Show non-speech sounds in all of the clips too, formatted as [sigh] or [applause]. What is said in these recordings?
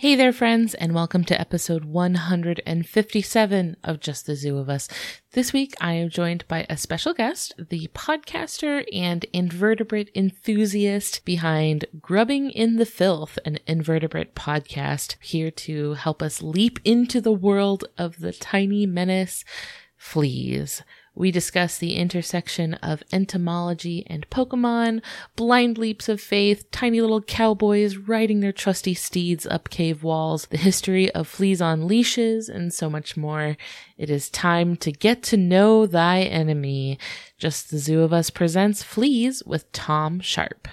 Hey there, friends, and welcome to episode 157 of Just the Zoo of Us. This week, I am joined by a special guest, the podcaster and invertebrate enthusiast behind Grubbing in the Filth, an invertebrate podcast, here to help us leap into the world of the tiny menace, fleas. We discuss the intersection of entomology and Pokemon, blind leaps of faith, tiny little cowboys riding their trusty steeds up cave walls, the history of fleas on leashes, and so much more. It is time to get to know thy enemy. Just the Zoo of Us presents Fleas with Tom Sharpe.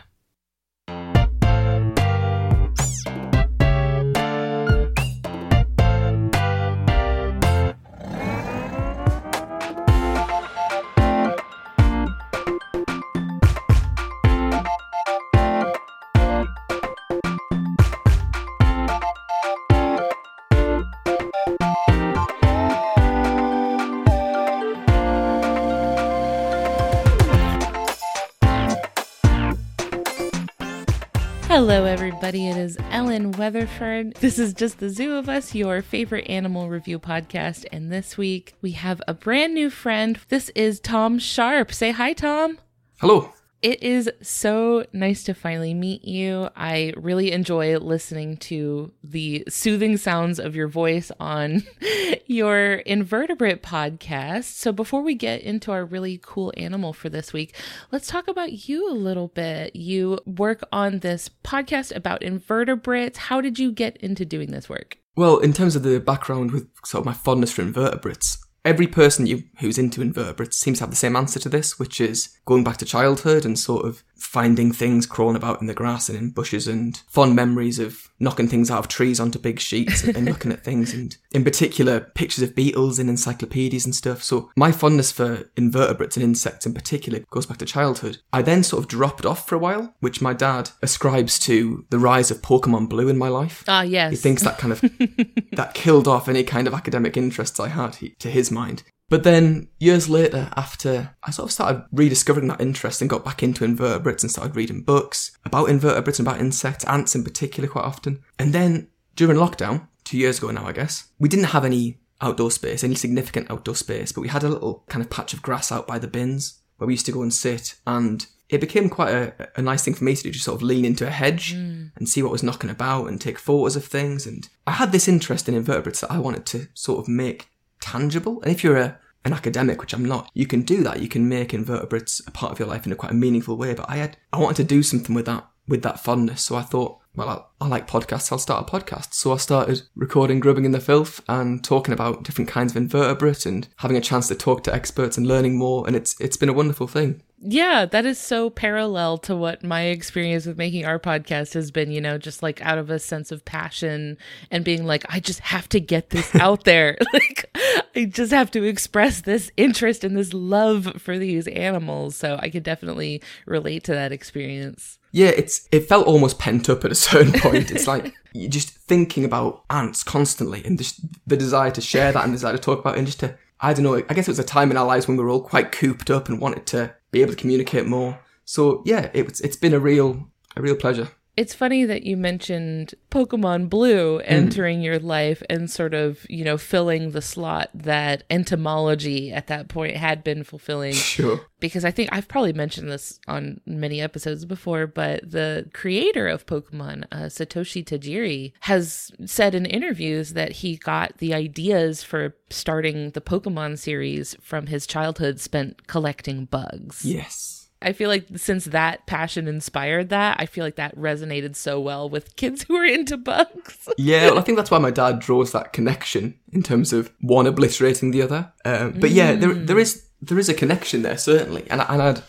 Everybody. It is Ellen Weatherford. This is Just the Zoo of Us, your favorite animal review podcast. And this week we have a brand new friend. This is Tom Sharpe. Say hi, Tom. Hello. It is so nice to finally meet you. I really enjoy listening to the soothing sounds of your voice on [laughs] your invertebrate podcast. So, before we get into our really cool animal for this week, let's talk about you a little bit. You work on this podcast about invertebrates. How did you get into doing this work? Well, in terms of the background with sort of my fondness for invertebrates, every person you, who's into invertebrates seems to have the same answer to this, which is going back to childhood and sort of finding things crawling about in the grass and in bushes and fond memories of knocking things out of trees onto big sheets and [laughs] looking at things and in particular pictures of beetles in encyclopedias and stuff. So my fondness for invertebrates and insects in particular goes back to childhood. I then sort of dropped off for a while, which my dad ascribes to the rise of Pokemon Blue in my life. Ah, yes. He thinks that kind of [laughs] that killed off any kind of academic interests I had he, to his mind. But then years later, after I sort of started rediscovering that interest and got back into invertebrates and started reading books about invertebrates and about insects, ants in particular, quite often. And then during lockdown, two years ago now, I guess, we didn't have any outdoor space, any significant outdoor space, but we had a little kind of patch of grass out by the bins where we used to go and sit. And it became quite a, a nice thing for me to do, just sort of lean into a hedge Mm. and see what was knocking about and take photos of things. And I had this interest in invertebrates that I wanted to sort of make tangible. And if you're a an academic, which I'm not, you can do that. You can make invertebrates a part of your life in a quite a meaningful way. But I had, I wanted to do something with that, with that fondness. So I thought, well, I, I like podcasts. I'll start a podcast. So I started recording Grubbing in the Filth and talking about different kinds of invertebrates and having a chance to talk to experts and learning more. And it's, it's been a wonderful thing. Yeah, that is so parallel to what my experience with making our podcast has been, you know, just like out of a sense of passion and being like, I just have to get this [laughs] out there. [laughs] like, I just have to express this interest and this love for these animals. So I could definitely relate to that experience. Yeah, it's it felt almost pent up at a certain point. It's like [laughs] you're just thinking about ants constantly, and just the desire to share that and the desire to talk about it, and just to I don't know. I guess it was a time in our lives when we were all quite cooped up and wanted to be able to communicate more. So yeah, it was it's been a real a real pleasure. It's funny that you mentioned Pokemon Blue entering your life and sort of, you know, filling the slot that entomology at that point had been fulfilling. Sure. because I think I've probably mentioned this on many episodes before, but the creator of Pokemon, uh, Satoshi Tajiri, has said in interviews that he got the ideas for starting the Pokemon series from his childhood spent collecting bugs. Yes. I feel like since that passion inspired that, I feel like that resonated so well with kids [laughs] who are into bugs. [laughs] Yeah, well, I think that's why my dad draws that connection in terms of one obliterating the other. Um, but yeah, there there is there is a connection there certainly, and I- and I'd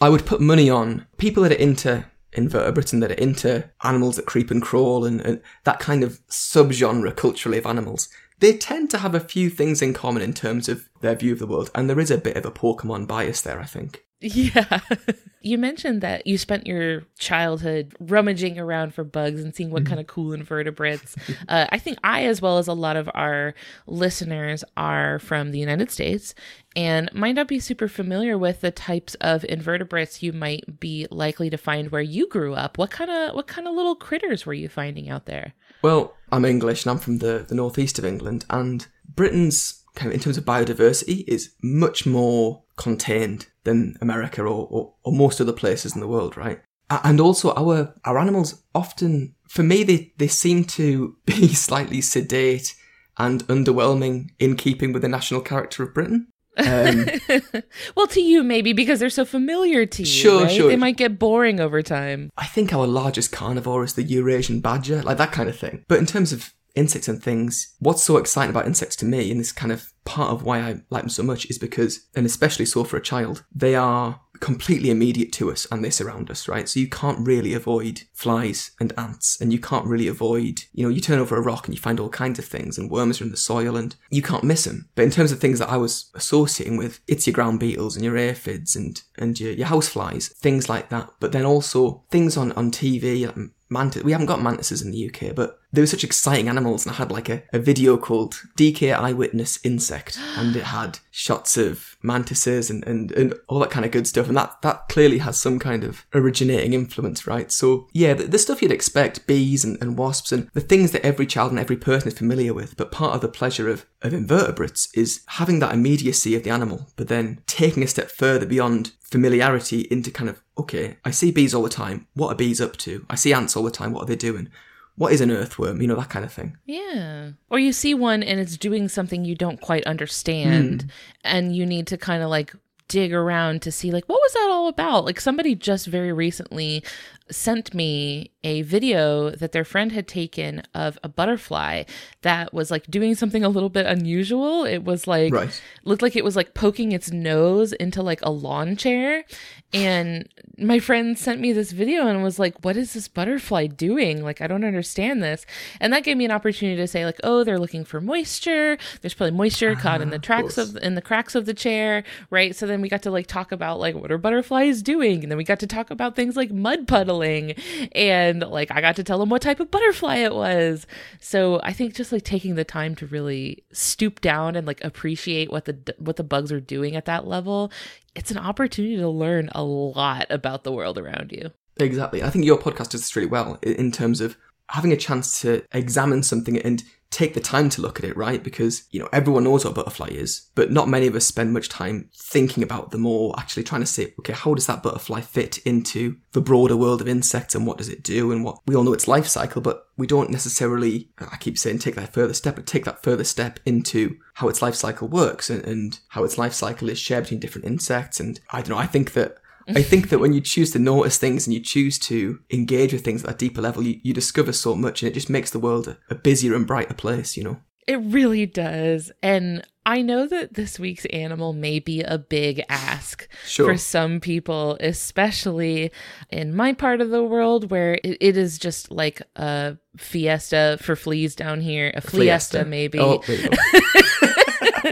I would put money on people that are into invertebrates and that are into animals that creep and crawl and, and that kind of subgenre culturally of animals. They tend to have a few things in common in terms of their view of the world, and there is a bit of a Pokemon bias there, I think. Yeah. [laughs] you mentioned that you spent your childhood rummaging around for bugs and seeing what kind of cool invertebrates. [laughs] Uh, I think I, as well as a lot of our listeners, are from the United States and might not be super familiar with the types of invertebrates you might be likely to find where you grew up. What kind of what kind of little critters were you finding out there? Well, I'm English and I'm from the, the northeast of England, and Britain's kind of in terms of biodiversity is much more contained than America or, or, or most other places in the world, right? And also our our animals often for me they, they seem to [laughs] be slightly sedate and underwhelming in keeping with the national character of Britain. Um, [laughs] well, to you maybe because they're so familiar to you. Sure, right? sure. They might get boring over time. I think our largest carnivore is the Eurasian badger, like that kind of thing. But in terms of insects and things, what's so exciting about insects to me, and this kind of part of why I like them so much, is because, and especially so for a child, they are completely immediate to us and they surround us, right? So you can't really avoid flies and ants, and you can't really avoid, you know, you turn over a rock and you find all kinds of things, and worms are in the soil, and you can't miss them. But in terms of things that I was associating with, it's your ground beetles and your aphids and and your, your house flies, things like that. But then also things on on TV, like mantis. We haven't got mantises in the UK, but they were such exciting animals, and I had like a, a video called DK Eyewitness Insect, and it had shots of mantises and, and, and all that kind of good stuff, and that, that clearly has some kind of originating influence, right? So, yeah, the, the stuff you'd expect, bees and, and wasps, and the things that every child and every person is familiar with, but part of the pleasure of, of invertebrates is having that immediacy of the animal, but then taking a step further beyond familiarity into kind of, okay, I see bees all the time, what are bees up to? I see ants all the time, what are they doing? What is an earthworm? You know, that kind of thing. Yeah. Or you see one and it's doing something you don't quite understand Hmm. and you need to kind of like dig around to see like what was that all about? Like somebody just very recently sent me a video that their friend had taken of a butterfly that was like doing something a little bit unusual. It was like Right. looked like it was like poking its nose into like a lawn chair. And my friend sent me this video and was like what is this butterfly doing? Like i don't understand this. And that gave me an opportunity to say like oh they're looking for moisture. There's probably moisture ah, caught in the tracks course. of in the cracks of the chair right? So then we got to like talk about like what are butterflies doing? And then we got to talk about things like mud and like i got to tell them what type of butterfly it was so i think just like taking the time to really stoop down and like appreciate what the what the bugs are doing at that level it's an opportunity to learn a lot about the world around you Exactly. I think your podcast does this really well in terms of having a chance to examine something and take the time to look at it, right? Because, you know, everyone knows what a butterfly is, but not many of us spend much time thinking about them or actually trying to say, okay, how does that butterfly fit into the broader world of insects and what does it do and what we all know its life cycle, but we don't necessarily, I keep saying take that further step, but take that further step into how its life cycle works and, and how its life cycle is shared between different insects. And I don't know, I think that I think that when you choose to notice things and you choose to engage with things at a deeper level, you, you discover so much and it just makes the world a, a busier and brighter place, you know? It really does. And I know that this week's animal may be a big ask Sure. for some people, especially in my part of the world where it, it is just like a fiesta for fleas down here, a fiesta, maybe. Oh, [laughs]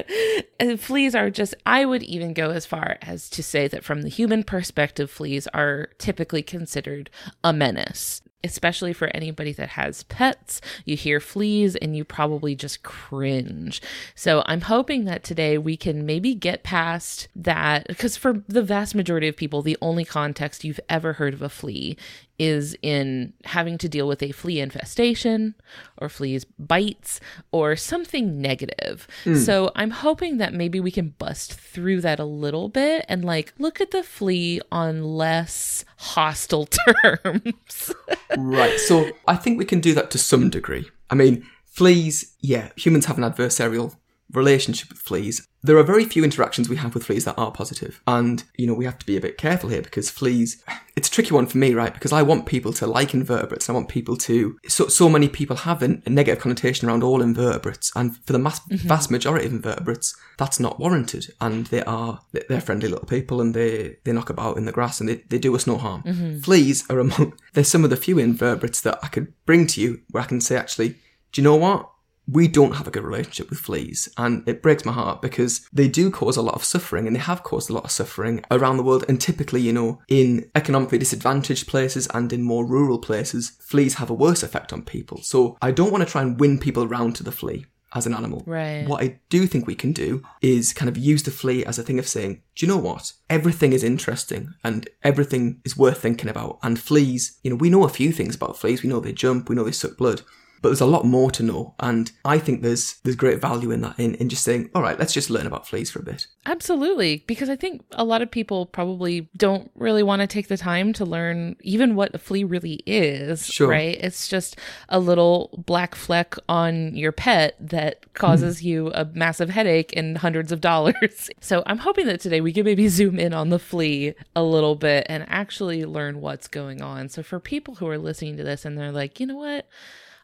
[laughs] fleas are just, I would even go as far as to say that from the human perspective, fleas are typically considered a menace. Especially for anybody that has pets, you hear fleas and you probably just cringe. So I'm hoping that today we can maybe get past that because for the vast majority of people, the only context you've ever heard of a flea is in having to deal with a flea infestation or fleas bites or something negative. Hmm. So I'm hoping that maybe we can bust through that a little bit and like look at the flea on less hostile [laughs] terms. right. So I think we can do that to some degree. I mean, fleas, yeah, humans have an adversarial relationship with fleas. There are very few interactions we have with fleas that are positive. And, you know, we have to be a bit careful here because fleas, it's a tricky one for me, right? Because I want people to like invertebrates. I want people to, so, so many people have an, a negative connotation around all invertebrates. And for the mass, mm-hmm. vast majority of invertebrates, that's not warranted. And they are, they're friendly little people and they, they knock about in the grass and they, they do us no harm. Mm-hmm. Fleas are among, [laughs] they're some of the few invertebrates that I could bring to you where I can say, actually, do you know what? We don't have a good relationship with fleas, and it breaks my heart because they do cause a lot of suffering, and they have caused a lot of suffering around the world. And typically, you know, in economically disadvantaged places and in more rural places, fleas have a worse effect on people. So I don't want to try and win people around to the flea as an animal. Right. What I do think we can do is kind of use the flea as a thing of saying, do you know what? Everything is interesting and everything is worth thinking about. And fleas, you know, we know a few things about fleas. We know they jump, we know they suck blood but there's a lot more to know. And I think there's there's great value in that in, in just saying, all right, let's just learn about fleas for a bit. Absolutely. Because I think a lot of people probably don't really want to take the time to learn even what a flea really is. Sure. Right. It's just a little black fleck on your pet that causes mm. you a massive headache and hundreds of dollars. [laughs] so I'm hoping that today we can maybe zoom in on the flea a little bit and actually learn what's going on. So for people who are listening to this and they're like, you know what?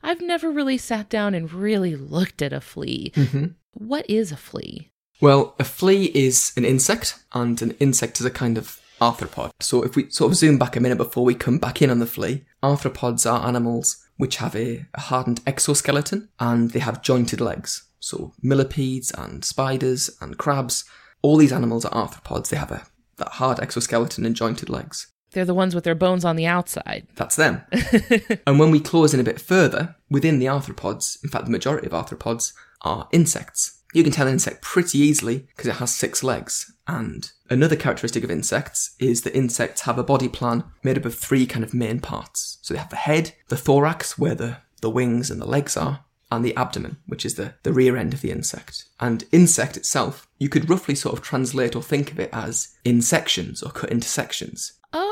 I've never really sat down and really looked at a flea. Mm-hmm. What is a flea? Well, a flea is an insect, and an insect is a kind of arthropod. So if we sort of zoom back a minute before we come back in on the flea, arthropods are animals which have a, a hardened exoskeleton and they have jointed legs. So millipedes and spiders and crabs, all these animals are arthropods. They have a that hard exoskeleton and jointed legs. They're the ones with their bones on the outside. That's them. [laughs] and when we close in a bit further, within the arthropods, in fact, the majority of arthropods are insects. You can tell an insect pretty easily because it has six legs. And another characteristic of insects is that insects have a body plan made up of three kind of main parts. So they have the head, the thorax, where the, the wings and the legs are, and the abdomen, which is the, the rear end of the insect. And insect itself, you could roughly sort of translate or think of it as in sections or cut into sections. Yeah,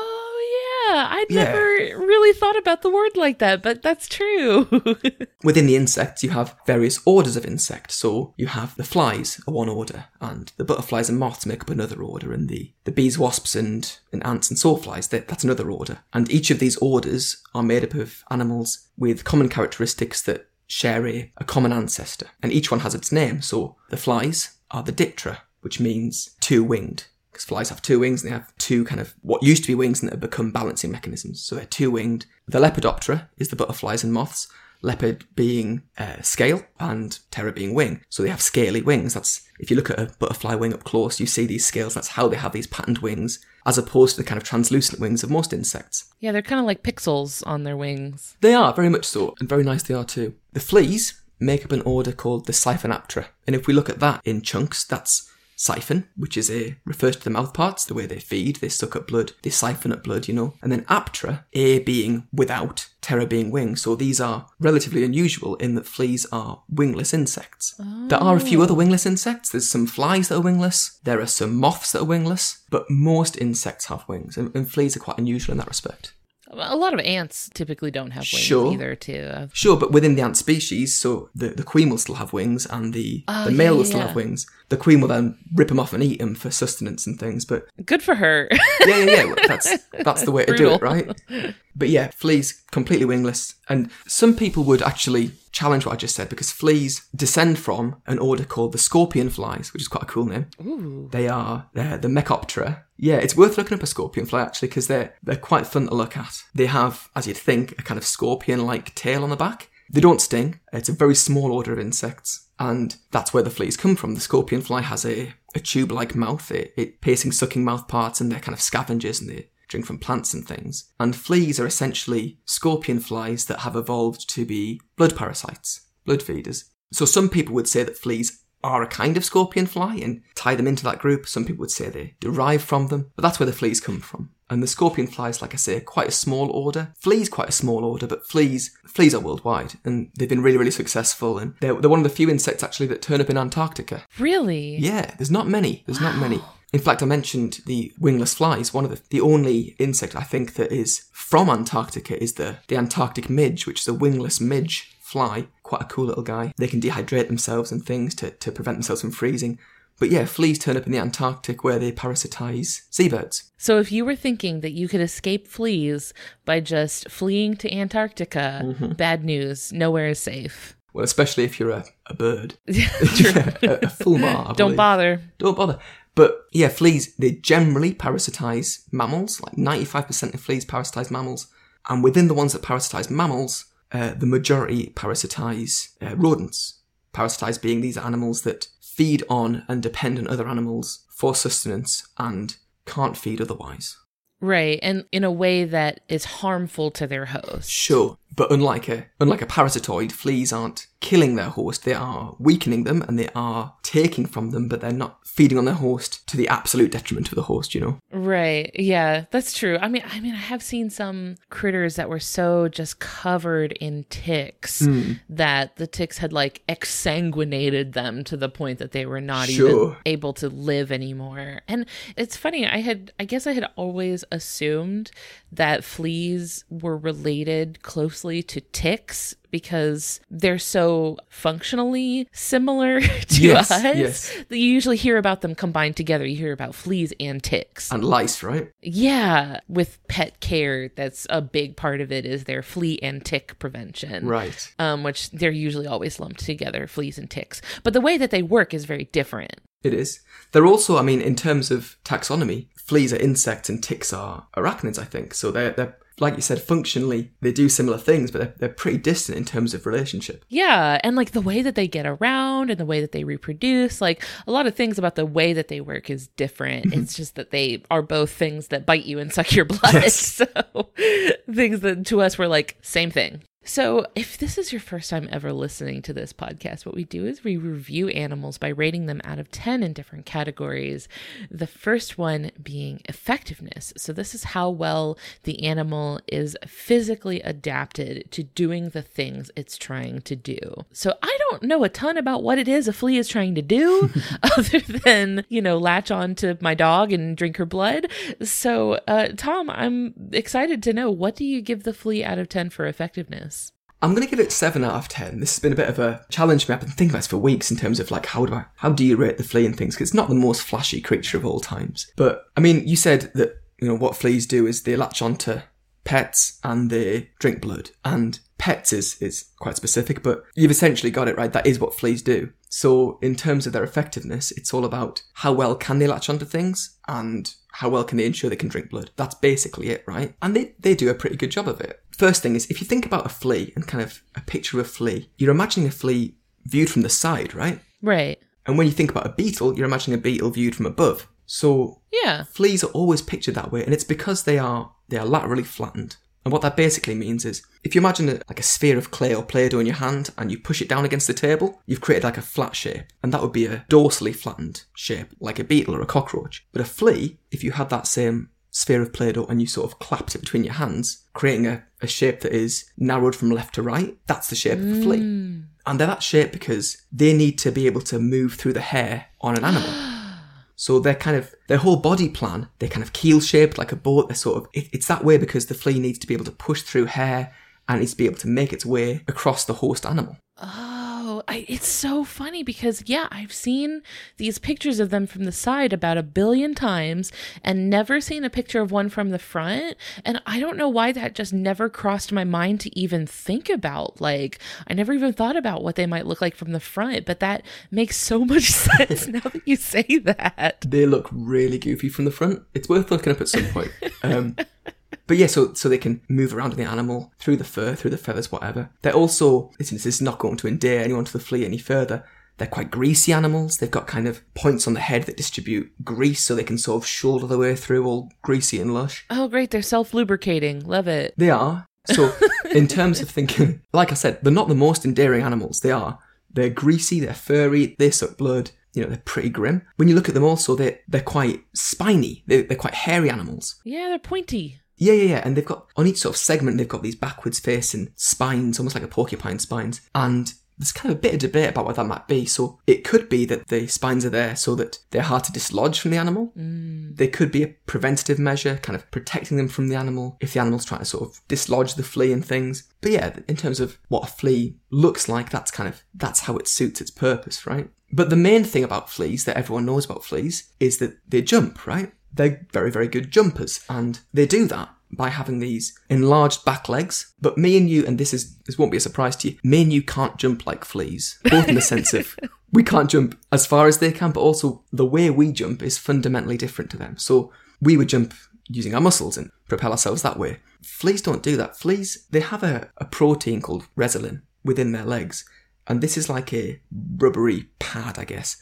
I'd yeah. never really thought about the word like that, but that's true. [laughs] Within the insects, you have various orders of insects. So you have the flies are one order, and the butterflies and moths make up another order, and the, the bees, wasps, and, and ants and sawflies, that, that's another order. And each of these orders are made up of animals with common characteristics that share a, a common ancestor, and each one has its name. So the flies are the diptera, which means two winged because flies have two wings and they have two kind of what used to be wings and that have become balancing mechanisms. So they're two winged. The Lepidoptera is the butterflies and moths. Lepido being uh, scale and ptera being wing. So they have scaly wings. That's if you look at a butterfly wing up close, you see these scales. That's how they have these patterned wings, as opposed to the kind of translucent wings of most insects. Yeah, they're kind of like pixels on their wings. They are very much so, and very nice they are too. The fleas make up an order called the Siphonaptera, and if we look at that in chunks, that's siphon, which is a refers to the mouth parts, the way they feed, they suck up blood, they siphon up blood, you know. And then aptera, a being without, ptera being wing. So these are relatively unusual in that fleas are wingless insects. Oh. There are a few other oh. wingless insects. There's some flies that are wingless. There are some moths that are wingless, but most insects have wings, and, and fleas are quite unusual in that respect. A lot of ants typically don't have wings sure. either, too. Sure, but within the ant species, so the, the queen will still have wings and the, oh, the male yeah, will still yeah. have wings. The queen will then rip them off and eat them for sustenance and things, but... Good for her. [laughs] yeah, yeah, yeah. That's, [laughs] that's the way to do it, right? But yeah, fleas completely wingless. And some people would actually challenge what I just said because fleas descend from an order called the scorpion flies, which is quite a cool name. Ooh. They are they're the Mecoptera. Yeah, it's worth looking up a scorpion fly actually because they're they're quite fun to look at. They have, as you'd think, a kind of scorpion-like tail on the back. They don't sting. It's a very small order of insects. And that's where the fleas come from. The scorpion fly has a, a tube-like mouth, it, it piercing, sucking mouth parts, and they're kind of scavengers and they drink from plants and things. And fleas are essentially scorpion flies that have evolved to be blood parasites, blood feeders. So some people would say that fleas are a kind of scorpion fly and tie them into that group. Some people would say they derive from them, but that's where the fleas come from. And the scorpion flies, like I say, are quite a small order. Fleas quite a small order, but fleas fleas are worldwide, and they've been really, really successful. And they're, they're one of the few insects actually that turn up in Antarctica. Really? Yeah, there's not many. There's wow. not many. In fact, I mentioned the wingless flies. One of the, the only insect I think that is from Antarctica is the, the Antarctic midge, which is a wingless midge fly. Quite a cool little guy. They can dehydrate themselves and things to, to prevent themselves from freezing. But yeah, fleas turn up in the Antarctic where they parasitize seabirds. So if you were thinking that you could escape fleas by just fleeing to Antarctica, mm-hmm. bad news. Nowhere is safe. Well, especially if you're a, a bird. [laughs] [laughs] yeah, a, a fulmar. Don't bother. Don't bother. But yeah, fleas, they generally parasitize mammals. Like 95% of fleas parasitize mammals. And within the ones that parasitize mammals, uh, the majority parasitize uh, rodents. parasitize being these animals that feed on and depend on other animals for sustenance and can't feed otherwise. Right. And in a way that is harmful to their host. Sure, but unlike a unlike a parasitoid, fleas aren't killing their host. They are weakening them and they are taking from them, but they're not feeding on their host to the absolute detriment of the host. You know. Right. Yeah, that's true. I mean, I mean, I have seen some critters that were so just covered in ticks Mm. that the ticks had like exsanguinated them to the point that they were not Sure. even able to live anymore. And it's funny. I had, I guess, I had always assumed that fleas were related closely to ticks because they're so functionally similar [laughs] to Yes, us yes. that you usually hear about them combined together. You hear about fleas and ticks. And lice, right? Yeah, with pet care, that's a big part of it is their flea and tick prevention. Right. Um, which they're usually always lumped together, fleas and ticks. But the way that they work is very different. It is. They're also, I mean, in terms of taxonomy, fleas are insects and ticks are arachnids, I think. So they're, they're like you said, functionally, they do similar things, but they're, they're pretty distant in terms of relationship. Yeah, and like the way that they get around and the way that they reproduce, like a lot of things about the way that they work is different. Mm-hmm. it's just that they are both things that bite you and suck your blood. Yes. [laughs] So things that to us were like same thing. So, if this is your first time ever listening to this podcast, what we do is we review animals by rating them out of 10 in different categories. The first one being effectiveness. So, this is how well the animal is physically adapted to doing the things it's trying to do. So, I don't know a ton about what it is a flea is trying to do [laughs] other than, you know, latch on to my dog and drink her blood. So, uh, Tom, I'm excited to know what do you give the flea out of 10 for effectiveness? I'm to give it 7 out of 10. This has been a bit of a challenge for me. I've been thinking about this for weeks in terms of like, how do I, how do you rate the flea and things? Because it's not the most flashy creature of all times. But, I mean, you said that, you know, what fleas do is they latch onto pets and they drink blood. And pets is, is quite specific, but you've essentially got it right. That is what fleas do. So in terms of their effectiveness, it's all about how well can they latch onto things and how well can they ensure they can drink blood. That's basically it, right? And they, they do a pretty good job of it. First thing is, if you think about a flea and kind of a picture of a flea, you're imagining a flea viewed from the side, right? Right. And when you think about a beetle, you're imagining a beetle viewed from above. So Yeah. fleas are always pictured that way, and it's because they are they are laterally flattened. And what that basically means is, if you imagine a, like a sphere of clay or play-doh in your hand, and you push it down against the table, you've created like a flat shape, and that would be a dorsally flattened shape, like a beetle or a cockroach. But a flea, if you had that same sphere of play-doh and you sort of clapped it between your hands, creating a, a shape that is narrowed from left to right, that's the shape of a flea. Mm. And they're that shape because they need to be able to move through the hair on an animal. [gasps] So they're kind of their whole body plan. They're kind of keel shaped like a boat. They're sort of it, it's that way because the flea needs to be able to push through hair and needs to be able to make its way across the host animal. Oh, I, it's so funny because, yeah, I've seen these pictures of them from the side about a billion times and never seen a picture of one from the front. And I don't know why that just never crossed my mind to even think about. Like, I never even thought about what they might look like from the front, but that makes so [laughs] much sense now that you say that. They look really goofy from the front. It's worth looking up at some point. Um, [laughs] but yeah, so so they can move around in the animal through the fur, through the feathers, whatever. They're also this is not going to endear anyone to the flea any further. They're quite greasy animals. They've got kind of points on the head that distribute grease so they can sort of shoulder their way through all greasy and lush. Oh, great. They're self lubricating. Love it. They are. So, [laughs] in terms of thinking, like I said, they're not the most endearing animals. They are. They're greasy, they're furry, they suck blood. You know, they're pretty grim. When you look at them also, they're, they're quite spiny. They're, they're quite hairy animals. Yeah, they're pointy. Yeah, yeah, yeah. And they've got, on each sort of segment, they've got these backwards facing spines, almost like a porcupine spines. And there's kind of a bit of debate about what that might be. So it could be that the spines are there so that they're hard to dislodge from the animal. Mm. They could be a preventative measure, kind of protecting them from the animal if the animal's trying to sort of dislodge the flea and things. But yeah, in terms of what a flea looks like, that's kind of, that's how it suits its purpose, right? But the main thing about fleas that everyone knows about fleas is that they jump, right? They're very, very good jumpers, and they do that by having these enlarged back legs. But me and you, and this is this won't be a surprise to you, me and you can't jump like fleas. Both in the sense of [laughs] we can't jump as far as they can, but also the way we jump is fundamentally different to them. So we would jump using our muscles and propel ourselves that way. Fleas don't do that. Fleas, they have a, a protein called resilin within their legs. And this is like a rubbery pad, I guess.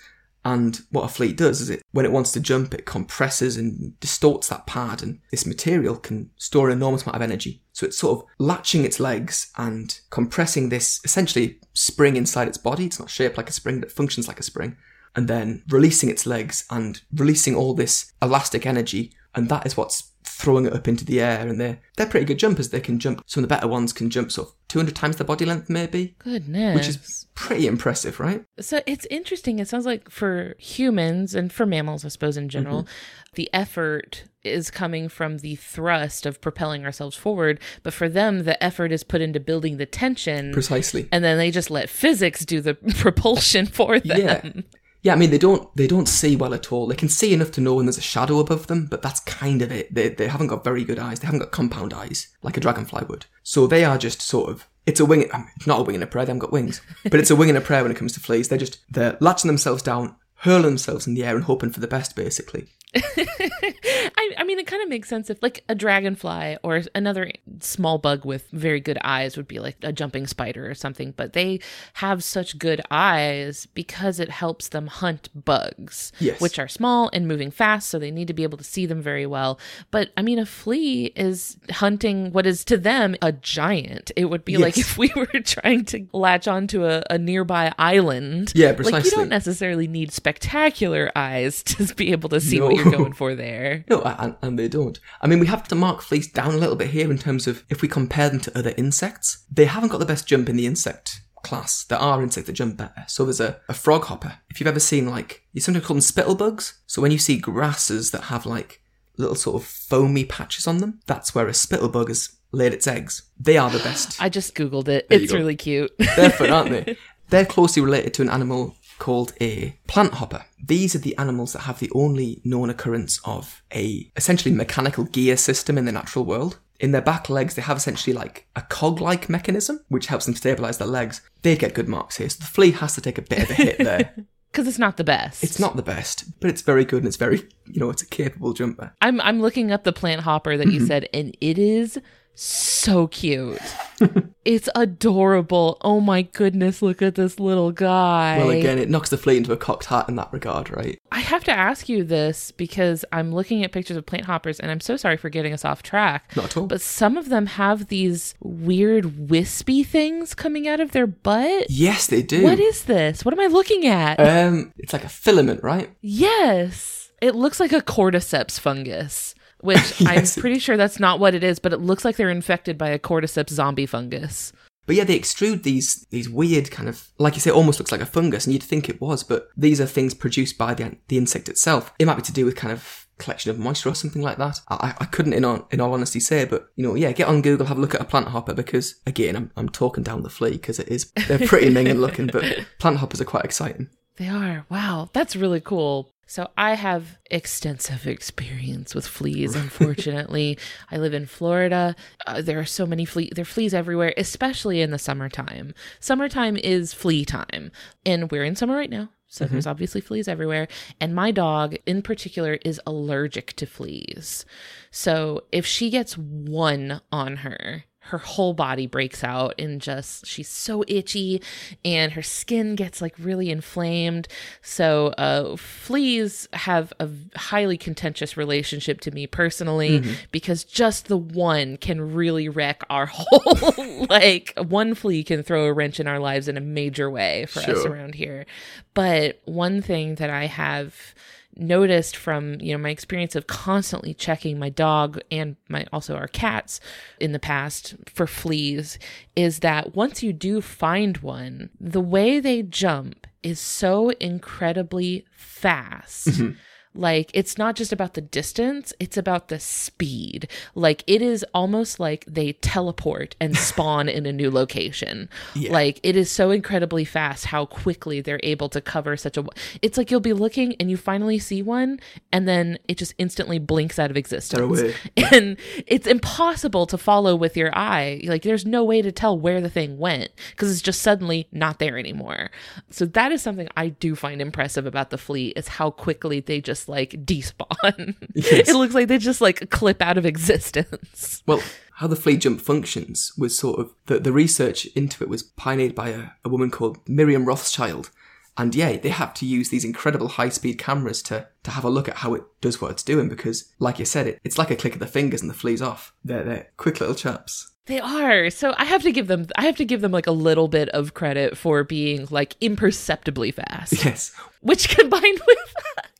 And what a fleet does is it, when it wants to jump, it compresses and distorts that pad, and this material can store an enormous amount of energy. So it's sort of latching its legs and compressing this essentially spring inside its body. It's not shaped like a spring, but functions like a spring. And then releasing its legs and releasing all this elastic energy. And that is what's throwing it up into the air. And they're, they're pretty good jumpers. They can jump, some of the better ones can jump sort of 200 times their body length, maybe. Goodness. Which is pretty impressive, right? So it's interesting. It sounds like for humans and for mammals, I suppose, in general, Mm-hmm. the effort is coming from the thrust of propelling ourselves forward. But for them, the effort is put into building the tension. Precisely. And then they just let physics do the [laughs] propulsion for them. Yeah. Yeah, I mean they don't they don't see well at all. They can see enough to know when there's a shadow above them, but that's kind of it. They they haven't got very good eyes. They haven't got compound eyes like a dragonfly would. So they are just sort of it's a wing. It's not a wing and a prayer. They haven't got wings, [laughs] but it's a wing and a prayer when it comes to fleas. They're just they're latching themselves down, hurling themselves in the air, and hoping for the best, basically. [laughs] I, I mean, it kind of makes sense if, like, a dragonfly or another small bug with very good eyes would be like a jumping spider or something, but they have such good eyes because it helps them hunt bugs, Yes. which are small and moving fast, so they need to be able to see them very well. But I mean, a flea is hunting what is to them a giant. It would be like [laughs] if we were trying to latch onto a, a nearby island. Yeah, Like, you don't necessarily need spectacular eyes to be able to see what you're [laughs] going for there. No, and, and they don't. I mean, we have to mark fleas down a little bit here in terms of if we compare them to other insects, they haven't got the best jump in the insect class. There are insects that jump better. So there's a, a frog hopper. If you've ever seen like, you sometimes call them spittle bugs. So when you see grasses that have like little sort of foamy patches on them, that's where a spittle bug has laid its eggs. They are the best. [gasps] I just googled it. There It's go. really cute. They're fun, aren't they? [laughs] They're closely related to an animal called a plant hopper. These are the animals that have the only known occurrence of a essentially mechanical gear system in the natural world. In their back legs, they have essentially like a cog-like mechanism, which helps them stabilize their legs. They get good marks here, so the flea has to take a bit of a hit there. [laughs] Because it's not the best. it's not the best, but it's very good and it's very, you know, it's a capable jumper. I'm I'm looking up the plant hopper that you Mm-hmm. said, and it is so cute. [laughs] it's adorable. Oh my goodness, look at this little guy. Well, again, it knocks the flea into a cocked hat in that regard, right? I have to ask you this because I'm looking at pictures of plant hoppers, and I'm so sorry for getting us off track. Not at all. But some of them have these weird wispy things coming out of their butt. Yes, they do. What is this? What am I looking at? Um, it's like a filament, right? Yes. It looks like a cordyceps fungus, which [laughs] Yes. I'm pretty sure that's not what it is, but it looks like they're infected by a cordyceps zombie fungus. But yeah, they extrude these these weird kind of like you say, it almost looks like a fungus, and you'd think it was, but these are things produced by the the insect itself. It might be to do with kind of collection of moisture or something like that. I, I couldn't, in all, in all honesty, say, but you know, yeah, get on Google, have a look at a plant hopper because again, I'm I'm talking down the flea because it is they're pretty [laughs] minging looking, but plant hoppers are quite exciting. They are. Wow, that's really cool. So I have extensive experience with fleas. Unfortunately, [laughs] I live in Florida. Uh, there are so many flea. There are fleas everywhere, especially in the summertime. Summertime is flea time, and we're in summer right now. So there's obviously fleas everywhere. And my dog, in particular, is allergic to fleas. So if she gets one on her, her whole body breaks out and just she's so itchy and her skin gets like really inflamed. So uh fleas have a highly contentious relationship to me personally because just the one can really wreck our [laughs] whole like one flea can throw a wrench in our lives in a major way for us around here. But one thing that i have noticed from you know my experience of constantly checking my dog and my also our cats in the past for fleas is that once you do find one the way they jump is so incredibly fast mm-hmm. Like it's not just about the distance it's about the speed. Like it is almost like they teleport and [laughs] spawn in a new location. Yeah. like it is so incredibly fast how quickly they're able to cover such a it's like you'll be looking and you finally see one and then it just instantly blinks out of existence. [laughs] and it's impossible to follow with your eye. Like there's no way to tell where the thing went because it's just suddenly not there anymore. So that is something i do find impressive about the fleet is how quickly they just like despawn Yes. [laughs] it looks like they just like clip out of existence Well, how the flea jump functions was sort of the, the research into it was pioneered by a, a woman called Miriam Rothschild. And yeah, they have to use these incredible high speed cameras to, to have a look at how it does what it's doing because, like you said, it, it's like a click of the fingers and the flea's off. They're, they're quick little chaps. They are. So I have to give them I have to give them like a little bit of credit for being like imperceptibly fast. Yes. Which combined [laughs] with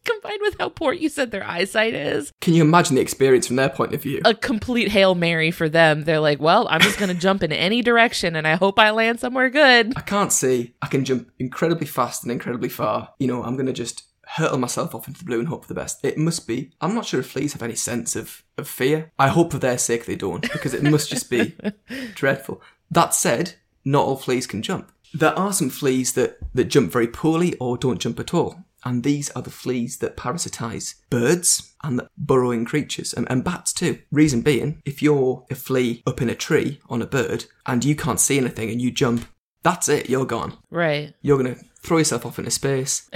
combined with how poor you said their eyesight is, Can you imagine the experience from their point of view? a complete Hail Mary for them. They're like, well, I'm just gonna jump in any direction and I hope I land somewhere good. I can't see. I can jump incredibly fast and incredibly far. You know, I'm going to just hurtle myself off into the blue and hope for the best. It must be. I'm not sure if fleas have any sense of, of fear. I hope for their sake they don't, because it must just be [laughs] dreadful. That said, not all fleas can jump. There are some fleas that, that jump very poorly or don't jump at all. And these are the fleas that parasitize birds and the burrowing creatures and, and bats too. Reason being, if you're a flea up in a tree on a bird and you can't see anything and you jump, that's it, you're gone Right. you're going to throw yourself off into space. [laughs]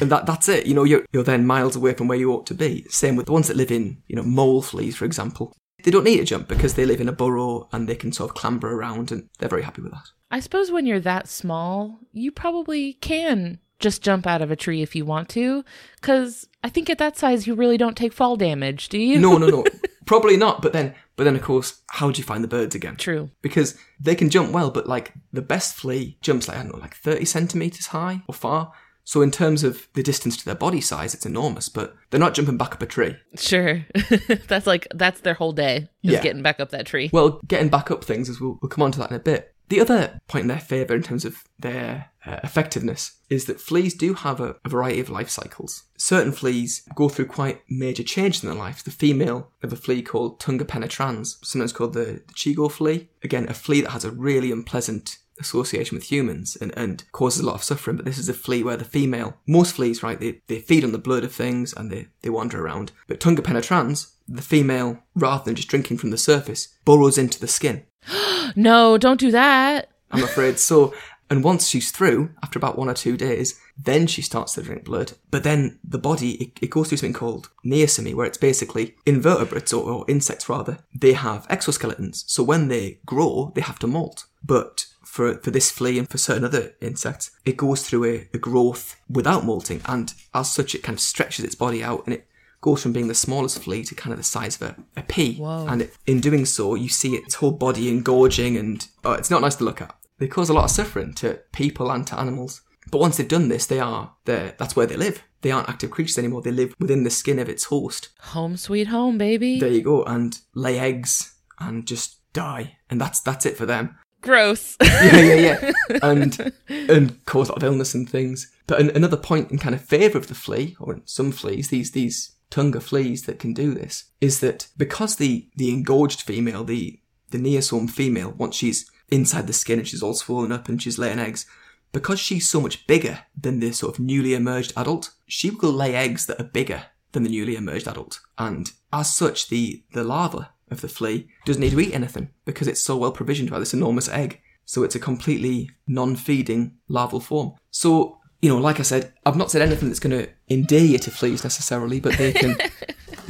and that that's it. You know, you're, you're then miles away from where you ought to be. Same with the ones that live in, you know, mole fleas, for example. They don't need to jump because they live in a burrow and they can sort of clamber around and they're very happy with that. I suppose when you're that small, you probably can just jump out of a tree if you want to. Cause I think at that size you really don't take fall damage, do you? No, no, no. [laughs] Probably not. But then, but then of course, how do you find the birds again? True. Because they can jump well, but like the best flea jumps like, I don't know, like 30 centimeters high or far. So in terms of the distance to their body size, it's enormous, but they're not jumping back up a tree. Sure. [laughs] that's like that's their whole day. Is Yeah. getting back up that tree. Well, getting back up things, as we'll, we'll come on to that in a bit. The other point in their favour in terms of their uh, effectiveness is that fleas do have a, a variety of life cycles. Certain fleas go through quite major change in their life. The female of a flea called Tunga penetrans, sometimes called the, the Chigoe flea, again, a flea that has a really unpleasant association with humans and, and causes a lot of suffering. But this is a flea where the female, most fleas, right, they, they feed on the blood of things and they, they wander around. But Tunga penetrans, the female, rather than just drinking from the surface, burrows into the skin. [gasps] No, don't do that. I'm afraid. So, and once she's through, after about one or two days, then she starts to drink blood. But then the body, it, it goes through something called neosomy, where it's basically invertebrates, or, or insects rather, they have exoskeletons. So when they grow, they have to molt. But for, for this flea and for certain other insects, it goes through a, a growth without molting, and as such, it kind of stretches its body out and it goes from being the smallest flea to kind of the size of a, a pea. Whoa. And it, in doing so, you see its whole body engorging, and oh, it's not nice to look at. They cause a lot of suffering to people and to animals. But once they've done this, they are there. That's where they live. They aren't active creatures anymore. They live within the skin of its host. Home sweet home, baby. There you go, and lay eggs and just die, and that's that's it for them. Gross. [laughs] yeah, yeah, yeah, [laughs] and and cause a lot of illness and things. But an, another point in kind of favour of the flea, or in some fleas, these these Tunga fleas that can do this, is that because the the engorged female, the the neosome female, once she's inside the skin and she's all swollen up and she's laying eggs, because she's so much bigger than the sort of newly emerged adult, she will lay eggs that are bigger than the newly emerged adult, and as such, the the larva of the flea doesn't need to eat anything because it's so well provisioned by this enormous egg. So it's a completely non-feeding larval form. So, you know, like I said, I've not said anything that's going to endear you to fleas necessarily, but they can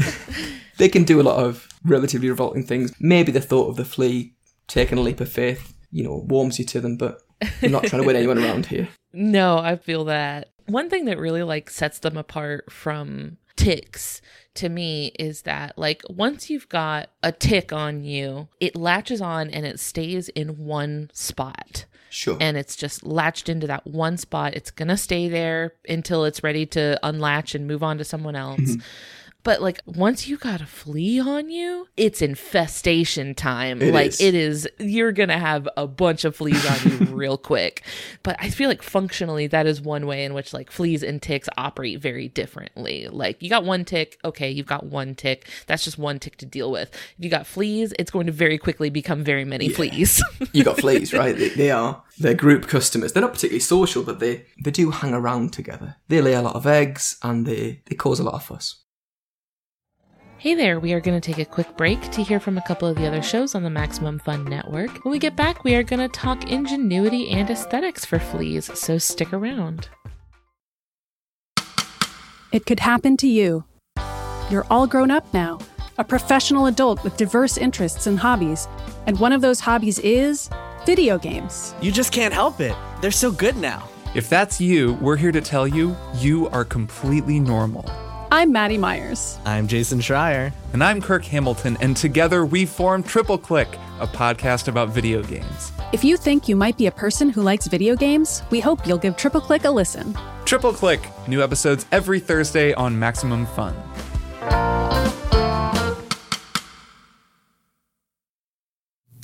[laughs] they can do a lot of relatively revolting things. Maybe the thought of the flea taking a leap of faith, you know, warms you to them, but I'm not trying to win [laughs] anyone around here. No, I feel that. One thing that really like sets them apart from ticks to me is that like once you've got a tick on you, it latches on and it stays in one spot. Sure. And it's just latched into that one spot. It's going to stay there until it's ready to unlatch and move on to someone else. Mm-hmm. But like once you got a flea on you, it's infestation time. It like is. it is you're going to have a bunch of fleas on you [laughs] real quick. But I feel like functionally that is one way in which like fleas and ticks operate very differently. Like you got one tick, okay, you've got one tick. That's just one tick to deal with. If you got fleas, it's going to very quickly become very many fleas. [laughs] you got fleas, right? They, they are they're group customers. They're not particularly social, but they they do hang around together. They lay a lot of eggs and they they cause a lot of fuss. Hey there, we are going to take a quick break to hear from a couple of the other shows on the Maximum Fun Network. When we get back, we are going to talk ingenuity and aesthetics for fleas, so stick around. It could happen to you. You're all grown up now. a professional adult with diverse interests and hobbies. And one of those hobbies is video games. You just can't help it. They're so good now. If that's you, we're here to tell you you are completely normal. I'm Maddie Myers. I'm Jason Schreier. And I'm Kirk Hamilton, and together we form Triple Click, a podcast about video games. If you think you might be a person who likes video games, we hope you'll give Triple Click a listen. Triple Click, new episodes every Thursday on Maximum Fun.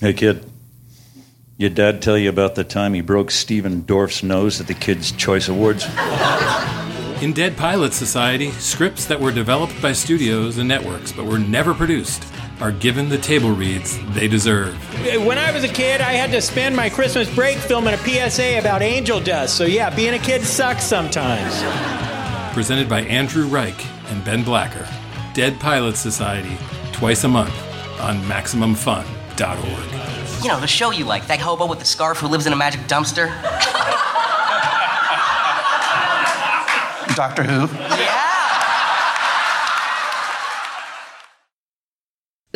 Hey, kid. Your dad tell you about the time he broke Stephen Dorff's nose at the Kids' Choice Awards? [laughs] In Dead Pilot Society, scripts that were developed by studios and networks but were never produced are given the table reads they deserve. When I was a kid, I had to spend my Christmas break filming a PSA about angel dust. So, yeah, being a kid sucks sometimes. Presented by Andrew Reich and Ben Blacker. Dead Pilot Society, twice a month on MaximumFun.org. You know, the show you like, that hobo with the scarf who lives in a magic dumpster. Doctor Who? Yeah.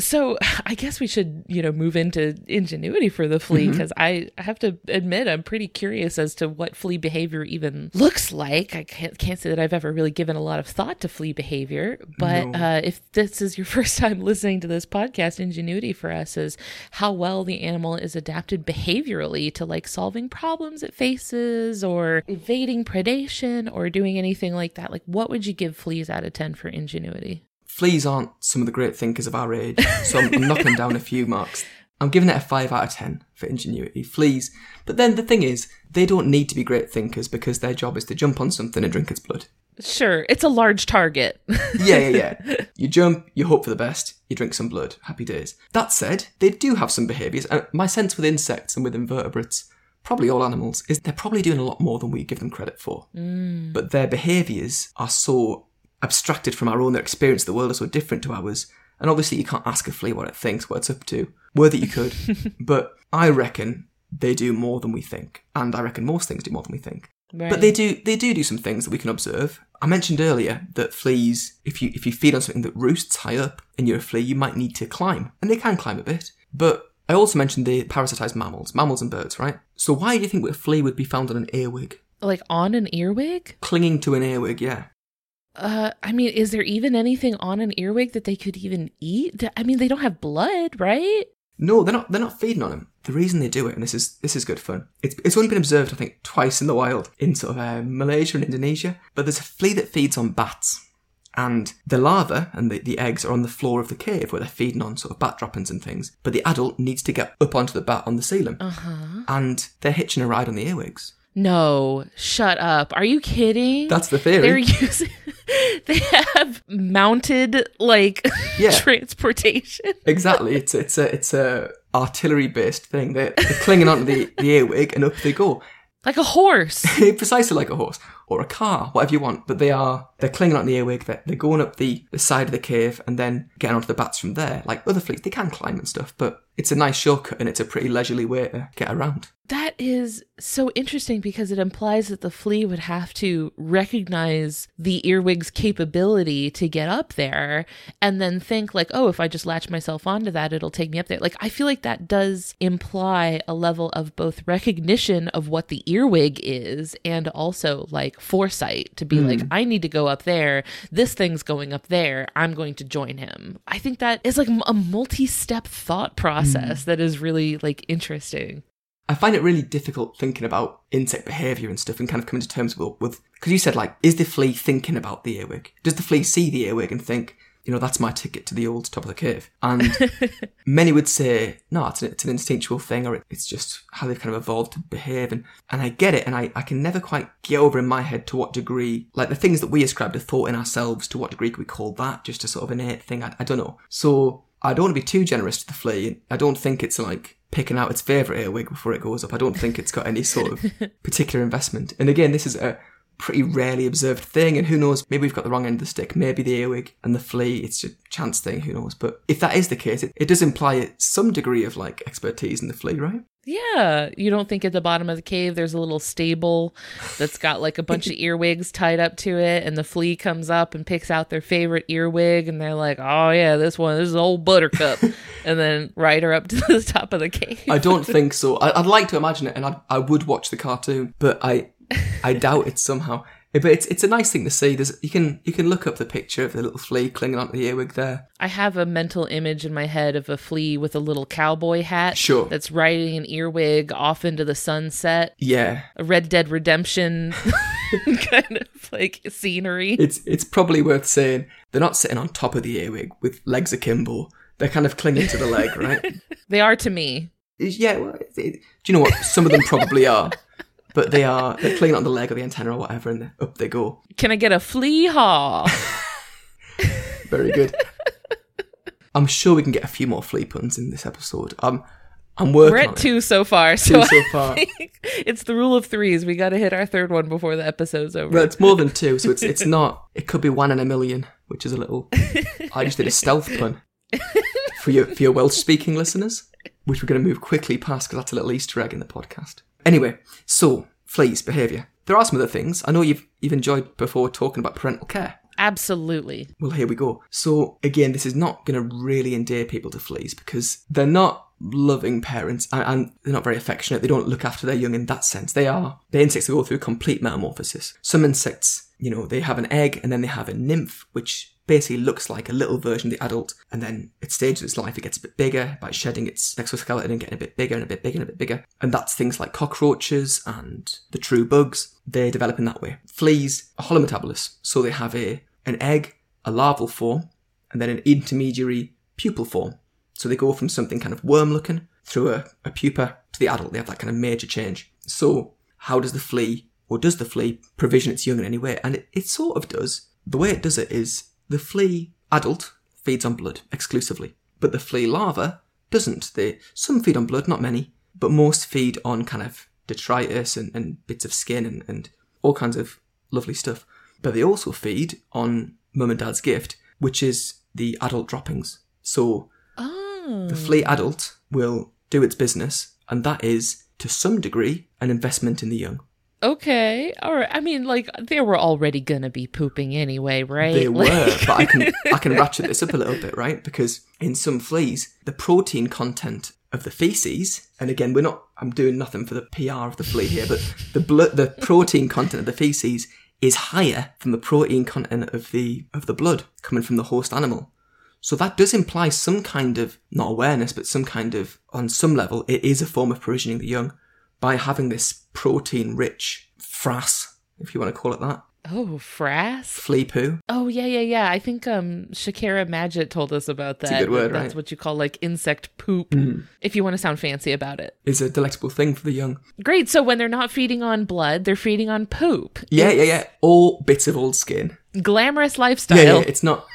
So [laughs] I guess we should, you know, move into ingenuity for the flea because I have to admit I'm pretty curious as to what flea behavior even looks like. I can't, can't say that I've ever really given a lot of thought to flea behavior, but No. uh, if this is your [laughs] first time listening to this podcast, ingenuity for us is how well the animal is adapted behaviorally to like solving problems it faces or evading predation or doing anything like that. Like, what would you give fleas out of 10 for ingenuity? Fleas aren't some of the great thinkers of our age, so I'm, I'm [laughs] knocking down a few marks. I'm giving it a 5 out of 10 for ingenuity. Fleas. But then the thing is, they don't need to be great thinkers because their job is to jump on something and drink its blood. Sure, it's a large target. [laughs] Yeah, yeah, yeah. you jump, you hope for the best, you drink some blood. Happy days. That said, they do have some behaviours. And my sense with insects and with invertebrates, probably all animals, is they're probably doing a lot more than we give them credit for. Mm. But their behaviours are so abstracted from our own. Experience the world is so different to ours. And obviously, you can't ask a flea what it thinks, what it's up to. Were that you could. [laughs] but I reckon they do more than we think. And I reckon most things do more than we think. But they do they do do some things that we can observe. I mentioned earlier that fleas, if you if you feed on something that roosts high up and you're a flea, you might need to climb, and they can climb a bit. But I also mentioned the parasitized mammals, mammals and birds, right? So why do you think a flea would be found on an earwig, like on an earwig? clinging to an earwig? Yeah, Uh, I mean, is there even anything on an earwig that they could even eat? I mean, they don't have blood, right? no, they're not. They're not feeding on them. The reason they do it, and this is this is good fun. It's it's only been observed, I think, twice in the wild in sort of uh, Malaysia and Indonesia. But there's a flea that feeds on bats. And the larva and the, the eggs are on the floor of the cave where they're feeding on sort of bat droppings and things. But the adult needs to get up onto the bat on the ceiling. Uh-huh. And they're hitching a ride on the earwigs. No, shut up. Are you kidding? That's the theory. They're using. [laughs] they have mounted like [laughs] Yeah. transportation. Exactly. It's it's a it's a artillery based thing. They're, they're clinging onto the, the earwig and up they go. Like a horse. [laughs] Precisely like a horse or a car, whatever you want. But they are they're clinging onto the earwig. They're, they're going up the, the side of the cave and then getting onto the bats from there. Like other fleets, they can climb and stuff, but it's a nice shortcut and it's a pretty leisurely way to get around. That is so interesting because it implies that the flea would have to recognize the earwig's capability to get up there and then think like, oh, if I just latch myself onto that, it'll take me up there. Like I feel like that does imply a level of both recognition of what the earwig is and also like foresight to be hmm. like, I need to go up there. This thing's going up there. I'm going to join him. I think that is like a multi-step thought process hmm. that is really like interesting. I find it really difficult thinking about insect behaviour and stuff and kind of coming to terms with, with because you said like, is the flea thinking about the earwig? Does the flea see the earwig and think, you know, that's my ticket to the old top of the cave? And [laughs] many would say, no, it's an, it's an instinctual thing or it, it's just how they've kind of evolved to behave. And, and I get it. And I, I can never quite get over in my head to what degree, like the things that we ascribe to thought in ourselves, to what degree can we call that just a sort of innate thing? I, I don't know. So I don't want to be too generous to the flea. I don't think it's like picking out its favourite earwig before it goes up. I don't think it's got any sort of [laughs] particular investment. And again, this is a pretty rarely observed thing, and who knows, maybe we've got the wrong end of the stick. Maybe the earwig and the flea, it's a chance thing, who knows. But if that is the case, it, it does imply some degree of like expertise in the flea, right? Yeah, you don't think at the bottom of the cave there's a little stable that's got like a bunch of [laughs] earwigs tied up to it, and the flea comes up and picks out their favorite earwig, and they're like, "Oh yeah, this one, this is old Buttercup," [laughs] and then ride her up to [laughs] the top of the cave. I don't think so. I, I'd like to imagine it, and I, I would watch the cartoon, but I I doubt it somehow. But it's it's a nice thing to see. There's you can you can look up the picture of the little flea clinging onto the earwig there. I have a mental image in my head of a flea with a little cowboy hat. Sure. That's riding an earwig off into the sunset. Yeah, A Red Dead Redemption [laughs] kind of like scenery. it's it's probably worth saying they're not sitting on top of the earwig with legs akimbo. They're kind of clinging to the leg, right? [laughs] They are to me. yeah. Well, it, it- do you know what? Some of them probably are, but they are they're clinging on the leg or the antenna or whatever, and up they go. Can I get a flea haw? [laughs] Very good. I'm sure we can get a few more flea puns in this episode. Um, I'm working. We're on at it. two so far. So, Two so far. it's the rule of threes. We got to hit our third one before the episode's over. Well, it's more than two, so it's it's not. It could be one in a million, which is a little. I just did a stealth pun for your for your Welsh speaking listeners, which we're going to move quickly past because that's a little Easter egg in the podcast. Anyway, so fleas behaviour. There are some other things. I know you've you've enjoyed before talking about parental care. Absolutely. Well, here we go. So again, this is not going to really endear people to fleas because they're not loving parents and, and they're not very affectionate. They don't look after their young in that sense. They are the insects that go through complete metamorphosis. Some insects, you know, they have an egg and then they have a nymph, which basically looks like a little version of the adult. And then at stages of its life, it gets a bit bigger by shedding its exoskeleton and getting a bit bigger and a bit bigger and a bit bigger. And that's things like cockroaches and the true bugs. They develop in that way. Fleas are holometabolists, so they have a an egg, a larval form, and then an intermediary pupal form. So they go from something kind of worm looking through a, a pupa to the adult. They have that kind of major change. So how does the flea, or does the flea, provision its young in any way? And it, it sort of does. The way it does it is the flea adult feeds on blood exclusively, but the flea larva doesn't. They some feed on blood, not many, but most feed on kind of detritus and, and bits of skin and, and all kinds of lovely stuff. But they also feed on mum and dad's gift, which is the adult droppings. So Oh. the flea adult will do its business, and that is, to some degree, an investment in the young. Okay. All right. I mean, like they were already gonna be pooping anyway, right? They were, but I can [laughs] I can ratchet this up a little bit, right? Because in some fleas, the protein content of the feces, and again, we're not I'm doing nothing for the PR of the flea here, but the blood the protein content of the feces is higher than the protein content of the of the blood coming from the host animal. So that does imply some kind of not awareness, but some kind of on some level, it is a form of provisioning the young by having this protein rich frass, if you want to call it that, oh, frass. flea poo. Oh yeah, yeah, yeah. I think um Shakira Magid told us about that. It's a good word, that That's right? Mm. what you call like insect poop, if you want to sound fancy about it. is a delectable thing for the young. Great. So when they're not feeding on blood, they're feeding on poop. Yeah, yeah, yeah. All bits of old skin. Glamorous lifestyle. Yeah, yeah. It's not.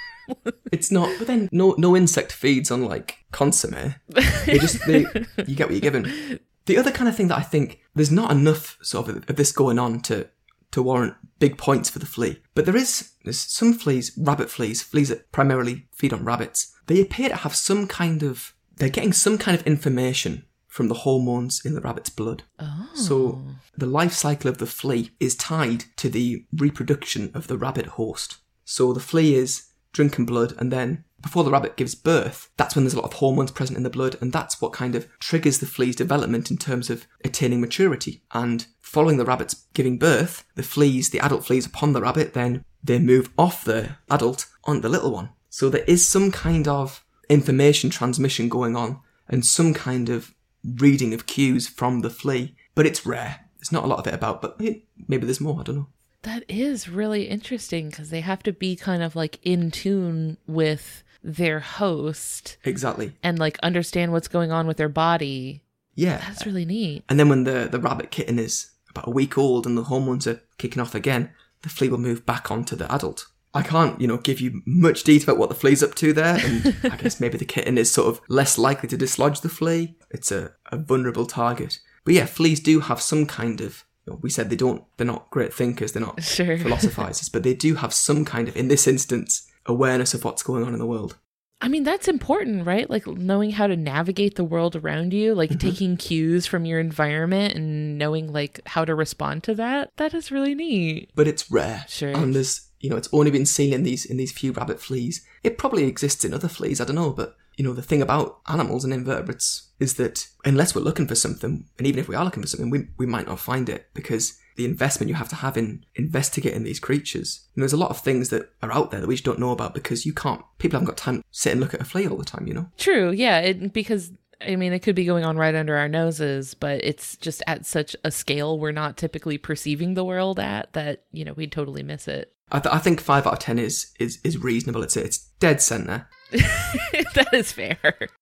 It's not. But then no, no insect feeds on like consomme. [laughs] They just they, you get what you're given. The other kind of thing that I think there's not enough sort of of this going on to to warrant big points for the flea. But there is there's some fleas, rabbit fleas, fleas that primarily feed on rabbits. They appear to have some kind of they're getting some kind of information from the hormones in the rabbit's blood. Oh. So the life cycle of the flea is tied to the reproduction of the rabbit host. So the flea is drinking blood and then before the rabbit gives birth, that's when there's a lot of hormones present in the blood and that's what kind of triggers the flea's development in terms of attaining maturity. And following the rabbit's giving birth, the fleas, the adult fleas upon the rabbit, then they move off the adult on the little one. So there is some kind of information transmission going on and some kind of reading of cues from the flea, but it's rare. There's not a lot of it about, but maybe there's more. I don't know. That is really interesting because they have to be kind of like in tune with their host Exactly. and like understand what's going on with their body. Yeah. That's really neat. And then when the, the rabbit kitten is about a week old and the hormones are kicking off again, the flea will move back onto the adult. I can't, you know, give you much detail about what the flea's up to there, and [laughs] I guess maybe the kitten is sort of less likely to dislodge the flea. It's a, a vulnerable target. But yeah, fleas do have some kind of you know, we said they don't, they're not great thinkers, they're not Sure. philosophizers, but they do have some kind of, in this instance, awareness of what's going on in the world. I mean, that's important, right? Like knowing how to navigate the world around you, like mm-hmm. taking cues from your environment and knowing like how to respond to that. That is really neat. But it's rare. Sure. And there's, you know, it's only been seen in these in these few rabbit fleas. It probably exists in other fleas, I don't know, but you know, the thing about animals and invertebrates is that unless we're looking for something, and even if we are looking for something, we, we might not find it because the investment you have to have in investigating these creatures. You know, there's a lot of things that are out there that we just don't know about because you can't, people haven't got time to sit and look at a flea all the time, you know? True. Yeah. It, because I mean, it could be going on right under our noses, but it's just at such a scale we're not typically perceiving the world at that, you know, we'd totally miss it. I, th- I think five out of ten is is is reasonable. It's it's dead center. [laughs] that is fair.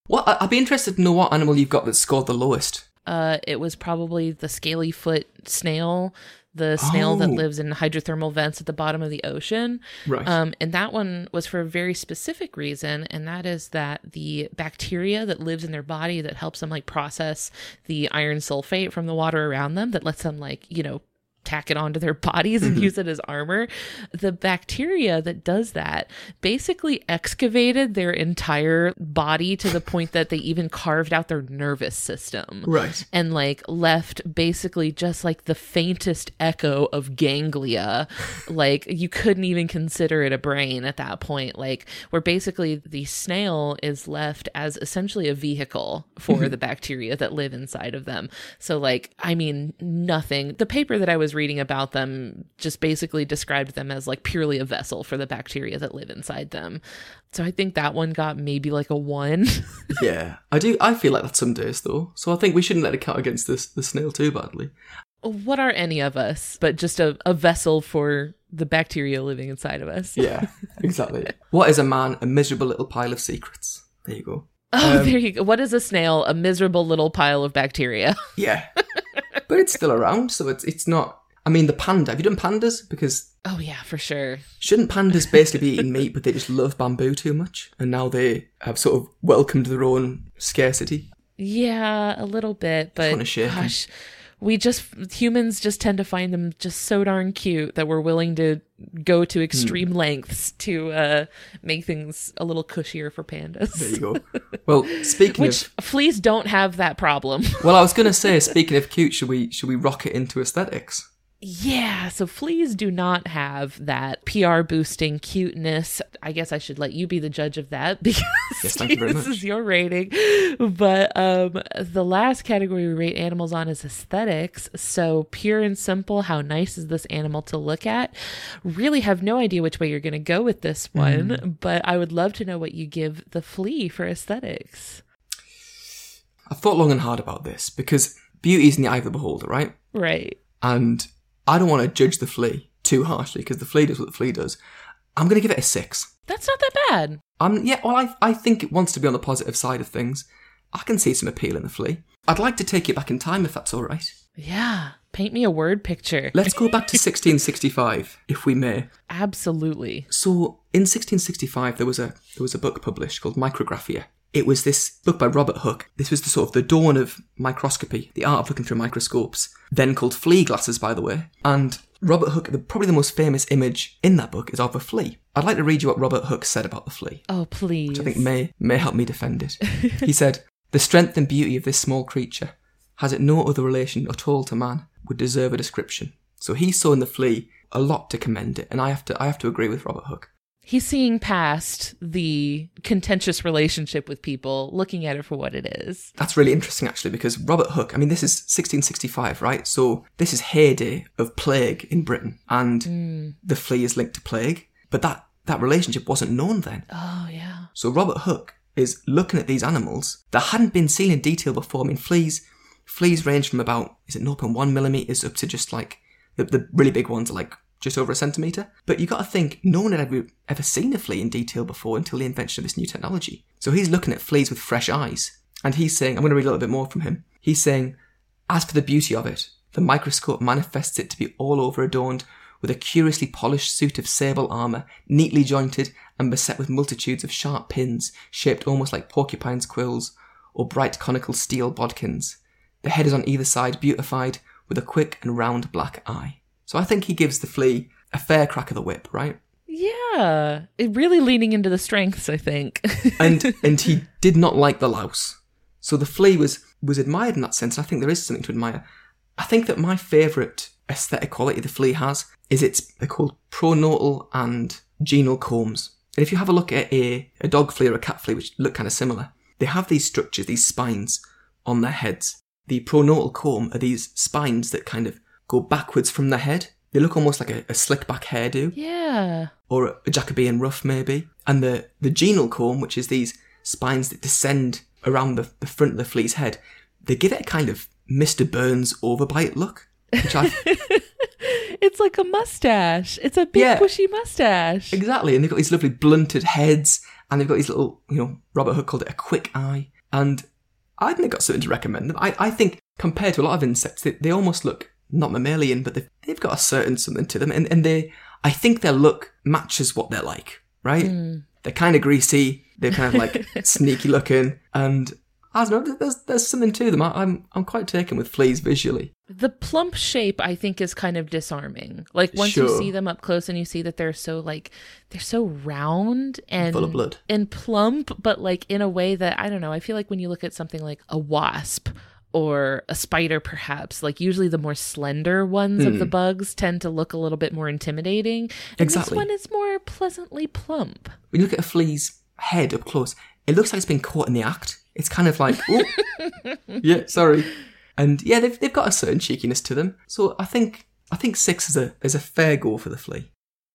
Well, I- I'd be interested to know what animal you've got that scored the lowest. Uh, it was probably the scaly foot snail, the snail that Oh. lives in hydrothermal vents at the bottom of the ocean. Right. Um, and that one was for a very specific reason, and that is that the bacteria that lives in their body that helps them like process the iron sulfate from the water around them, that lets them like you know tack it onto their [laughs] bodies and mm-hmm. use it as armor. The bacteria that does that basically excavated their entire body to the point that they even carved out their nervous system Right. and like left basically just like the faintest echo of ganglia. [laughs] Like you couldn't even consider it a brain at that point. Like where basically the snail is left as essentially a vehicle for mm-hmm. the bacteria that live inside of them. So like i mean nothing. The paper that i was reading about them just basically described them as like purely a vessel for the bacteria that live inside them so i think that one got maybe like a one [laughs] Yeah, I do. I feel like that some days though, so I think we shouldn't let it count against this the snail too badly. what are any of us but just a, a vessel for the bacteria living inside of us [laughs] Yeah, exactly. what is a man? A miserable little pile of secrets. There you go. oh Um, there you go what is a snail a miserable little pile of bacteria [laughs] Yeah, but it's still around, so it's it's not. I mean, the panda. Have you done pandas? Because oh yeah for sure shouldn't pandas basically be eating meat, but they just love bamboo too much, and now they have sort of welcomed their own scarcity. yeah a little bit but wanna shake 'em. gosh we just humans just tend to find them just so darn cute that we're willing to go to extreme Hmm. lengths to uh make things a little cushier for pandas There you go. Well, [laughs] speaking which of, fleas don't have that problem well, I was going to say, [laughs] speaking of cute, should we should we rock it into aesthetics? Yeah, so fleas do not have that PR boosting cuteness. I guess I should let you be the judge of that [laughs] because Yes, thank you very this much. is your rating. But um the last category we rate animals on is aesthetics. So pure and simple, how nice is this animal to look at? Really have no idea which way you're going to go with this one, Mm. but I would love to know what you give the flea for aesthetics. I've thought long and hard about this because beauty is in the eye of the beholder, right? Right. And I don't want to judge the flea too harshly because the flea does what the flea does. I'm going to give it a six. That's not that bad. Um, yeah, well, I, I think it wants to be on the positive side of things. I can see some appeal in the flea. I'd like to take it back in time if that's all right. Yeah. Paint me a word picture. Let's go back to [laughs] 1665, if we may. Absolutely. So, in 1665, there was a there was a book published called Micrographia. It was this book by Robert Hooke. This was the sort of the dawn of microscopy, the art of looking through microscopes, then called flea glasses, by the way. And Robert Hooke, the, probably the most famous image in that book is of a flea. I'd like to read you what Robert Hooke said about the flea. Oh, please. which I think may may help me defend it. [laughs] he said, "The strength and beauty of this small creature, has it no other relation at all to man, would deserve a description." So he saw in the flea a lot to commend it, and I have to I have to agree with Robert Hooke. He's seeing past the contentious relationship with people, looking at it for what it is. That's really interesting, actually, because Robert Hooke. I mean, this is 1665, right? So this is heyday of plague in Britain, and hmm. the flea is linked to plague, but that that relationship wasn't known then. Oh, yeah. So Robert Hooke is looking at these animals that hadn't been seen in detail before. I mean, fleas, fleas range from about is it 0.1 millimeters up to just like the, the really big ones are like just over a centimeter. But you got to think no one had ever ever seen a flea in detail before until the invention of this new technology. So he's looking at fleas with fresh eyes, and he's saying, I'm to read a little bit more from him. He's saying, as for the beauty of it, the microscope manifests it to be all over adorned with a curiously polished suit of sable armour, neatly jointed and beset with multitudes of sharp pins, shaped almost like porcupine's quills, or bright conical steel bodkins. The head is on either side beautified with a quick and round black eye. So I think he gives the flea a fair crack of the whip, right? Yeah, it really leaning into the strengths, I think. [laughs] And and he did not like the louse. So the flea was was admired in that sense. I think there is something to admire. I think that my favourite aesthetic quality the flea has is its they're called pronotal and genal combs. And if you have a look at a, a dog flea or a cat flea, which look kind of similar, they have these structures, these spines on their heads. The pronotal comb are these spines that kind of go backwards from the head. They look almost like a, a slick back hairdo yeah. or a Jacobean ruff maybe. And the, the genal comb, which is these spines that descend around the, the front of the flea's head, they give it a kind of Mr. Burns overbite look, which I [laughs] It's like a mustache. It's a big Yeah. bushy mustache. exactly. And they've got these lovely blunted heads, and they've got these little, you know, Robert Hooke called it a quick eye. And I think they've got something to recommend them. I, I think compared to a lot of insects, they, they almost look not mammalian, but they've, they've got a certain something to them, and, and they, I think their look matches what they're like, right? Hmm. They're kind of greasy, they're kind of like [laughs] sneaky looking, and I don't know, there's there's something to them. I, I'm I'm quite taken with fleas visually. The plump shape, I think, is kind of disarming. Like once you see them up close and you see that they're so like they're so round and Full of blood. and plump, but like in a way that I don't know. I feel like when you look at something like a wasp or a spider, perhaps like usually the more slender ones of the bugs tend to look a little bit more intimidating. And Hmm. Exactly. this one is more pleasantly plump. When you look at a flea's head up close, it looks like it's been caught in the act. It's kind of like, oh, [laughs] yeah, sorry. And yeah, they've, they've got a certain cheekiness to them. So I think I think six is a is a fair goal for the flea.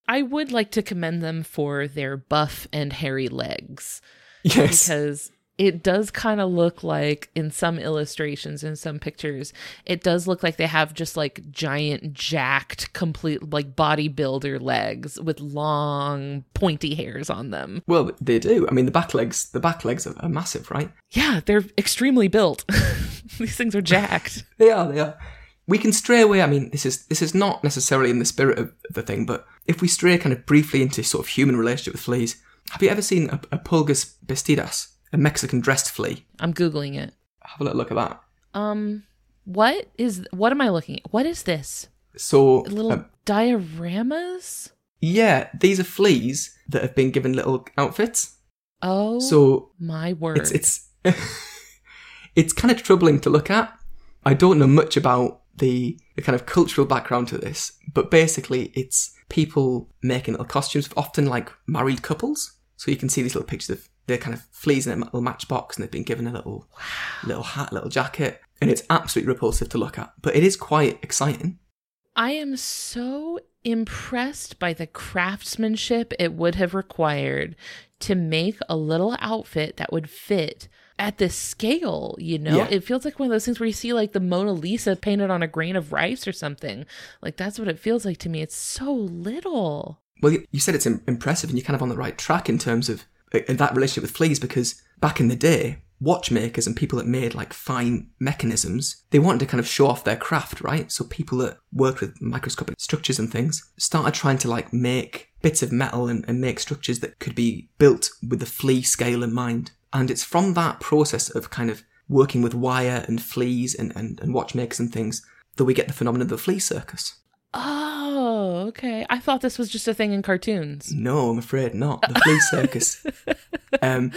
I would like to commend them for their buff and hairy legs. Yes, because it does kind of look like in some illustrations in some pictures it does look like they have just like giant jacked complete like bodybuilder legs with long pointy hairs on them well they do. I mean, the back legs the back legs are, massive, right? yeah they're extremely built [laughs] these things are jacked [laughs] They are. They are. We can stray away. I mean, this is this is not necessarily in the spirit of the thing, but if we stray kind of briefly into sort of human relationship with fleas, have you ever seen a, a pulgus a Mexican dressed flea? i'm googling it Have a little look at that. um what is what am i looking at what is this So, little um, dioramas yeah, these are fleas that have been given little outfits. oh So my word it's [laughs] it's it's kind of troubling to look at. I don't know much about the, the kind of cultural background to this, but basically it's people making little costumes, often like married couples. So you can see these little pictures of they're kind of fleas in a little matchbox and they've been given a little little hat, little jacket, and it's absolutely repulsive to look at. But it is quite exciting. I am so impressed by the craftsmanship it would have required to make a little outfit that would fit at this scale, you know? Yeah. It feels like one of those things where you see like the Mona Lisa painted on a grain of rice or something. Like that's what it feels like to me. It's so little. Well, you said it's impressive, and you're kind of on the right track in terms of uh, that relationship with fleas because back in the day, watchmakers and people that made like fine mechanisms, they wanted to kind of show off their craft, right? So people that worked with microscopic structures and things started trying to like make bits of metal and, and make structures that could be built with the flea scale in mind. And it's from that process of kind of working with wire and fleas and, and, and watchmakers and things that we get the phenomenon of the flea circus. Oh, okay. I thought this was just a thing in cartoons. No, I'm afraid not. The flea [laughs] circus. um,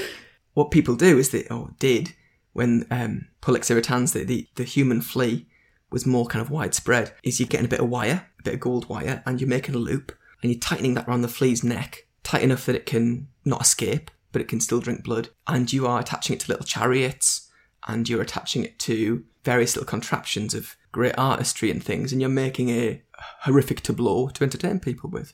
what people do is they, or did, when um, irritans, the, the, the human flea, was more kind of widespread, is you're getting a bit of wire, a bit of gold wire, and you're making a loop, and you're tightening that around the flea's neck, tight enough that it can not escape, but it can still drink blood. And you are attaching it to little chariots, and you're attaching it to various little contraptions of great artistry and things, and you're making a horrific tableau to entertain people with.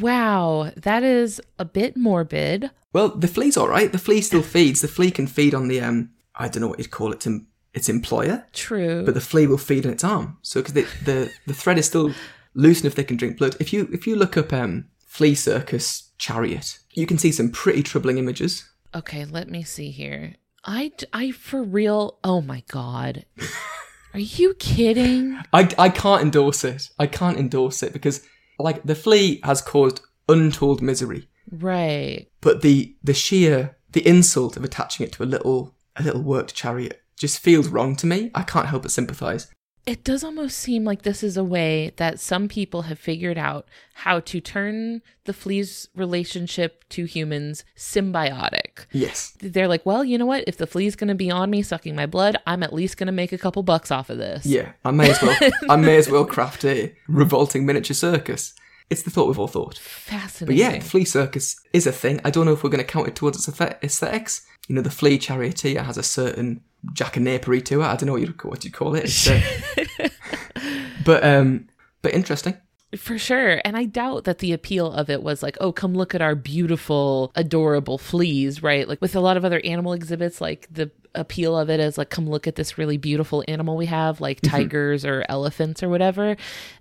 Wow, that is a bit morbid. Well, the flea's all right. The flea still feeds. The flea can feed on the um, I don't know what you'd call it, its, its employer, True. but the flea will feed on its arm. So because the, the the thread is still loose enough they can drink blood. If you if you look up um, flea circus chariot, you can see some pretty troubling images. Okay, let me see here. I, I for real. Oh my god. [laughs] Are you kidding? I I can't endorse it. I can't endorse it because like the flea has caused untold misery. Right. but the the sheer the insult of attaching it to a little a little worked chariot just feels wrong to me. I can't help but sympathise. It does almost seem like this is a way that some people have figured out how to turn the flea's relationship to humans symbiotic. Yes. They're like, well, you know what? If the flea's going to be on me sucking my blood, I'm at least going to make a couple bucks off of this. Yeah, I may as well. I may as well craft a revolting miniature circus. It's the thought we've all thought. Fascinating. But yeah, flea circus is a thing. I don't know if we're going to count it towards its aesthet- aesthetics. You know, the flea charioteer has a certain jack and napery to it. I don't know what you what you call it. Uh, [laughs] but um, but interesting. For sure. And I doubt that the appeal of it was like, oh, come look at our beautiful, adorable fleas, right? Like with a lot of other animal exhibits, like the appeal of it is like, come look at this really beautiful animal we have, like mm-hmm. tigers or elephants or whatever.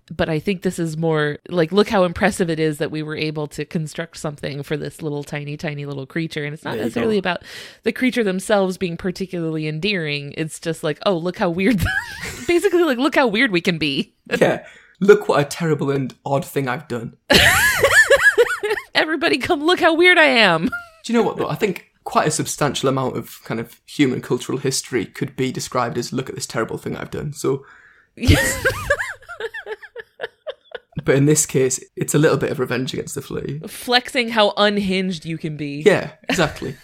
But I think this is more like, look how impressive it is that we were able to construct something for this little tiny, tiny little creature. And it's not There necessarily about the creature themselves being particularly endearing. It's just like, oh, look how weird, [laughs] basically, like, look how weird we can be. Yeah. Look what a terrible and odd thing I've done. [laughs] Everybody come look how weird I am. [laughs] Do you know what though? I think quite a substantial amount of kind of human cultural history could be described as look at this terrible thing I've done. So yes. [laughs] but in this case, it's a little bit of revenge against the flea. Flexing how unhinged you can be. Yeah, exactly.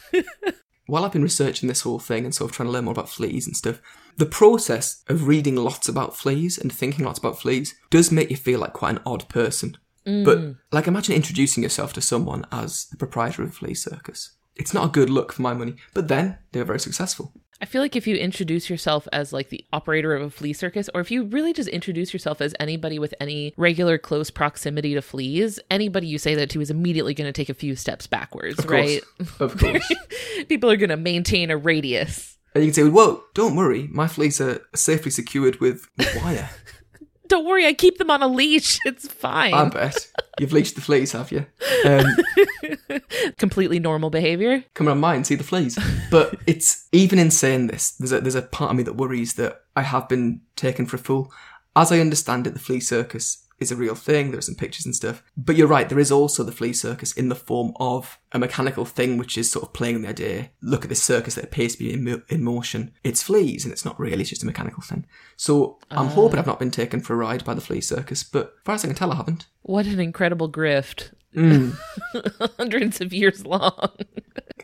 While I've been researching this whole thing and sort of trying to learn more about fleas and stuff, the process of reading lots about fleas and thinking lots about fleas does make you feel like quite an odd person. But mm. like imagine introducing yourself to someone as the proprietor of a flea circus. It's not a good look for my money, but then they were very successful. I feel like if you introduce yourself as like the operator of a flea circus, or if you really just introduce yourself as anybody with any regular close proximity to fleas, anybody you say that to is immediately going to take a few steps backwards, Of right? Of course. [laughs] People are going to maintain a radius. and you can say, Whoa, don't worry, my fleas are safely secured with with wire. [laughs] Don't worry, I keep them on a leash. [laughs] It's fine. I bet. You've leashed the fleas, have you? Um, [laughs] Completely normal behavior. come on mine, see the fleas. But it's even in saying this, there's a there's a part of me that worries that I have been taken for a fool. As I understand it, the flea circus is a real thing. There are some pictures and stuff. But you're right, there is also the flea circus in the form of a mechanical thing which is sort of playing the idea. Look at this circus that appears to be in, mo- in motion. It's fleas, and it's not really, it's just a mechanical thing. So I'm hoping I've not been taken for a ride by the flea circus, but as far as I can tell, I haven't. What an incredible grift. Mm. [laughs] Hundreds of years long.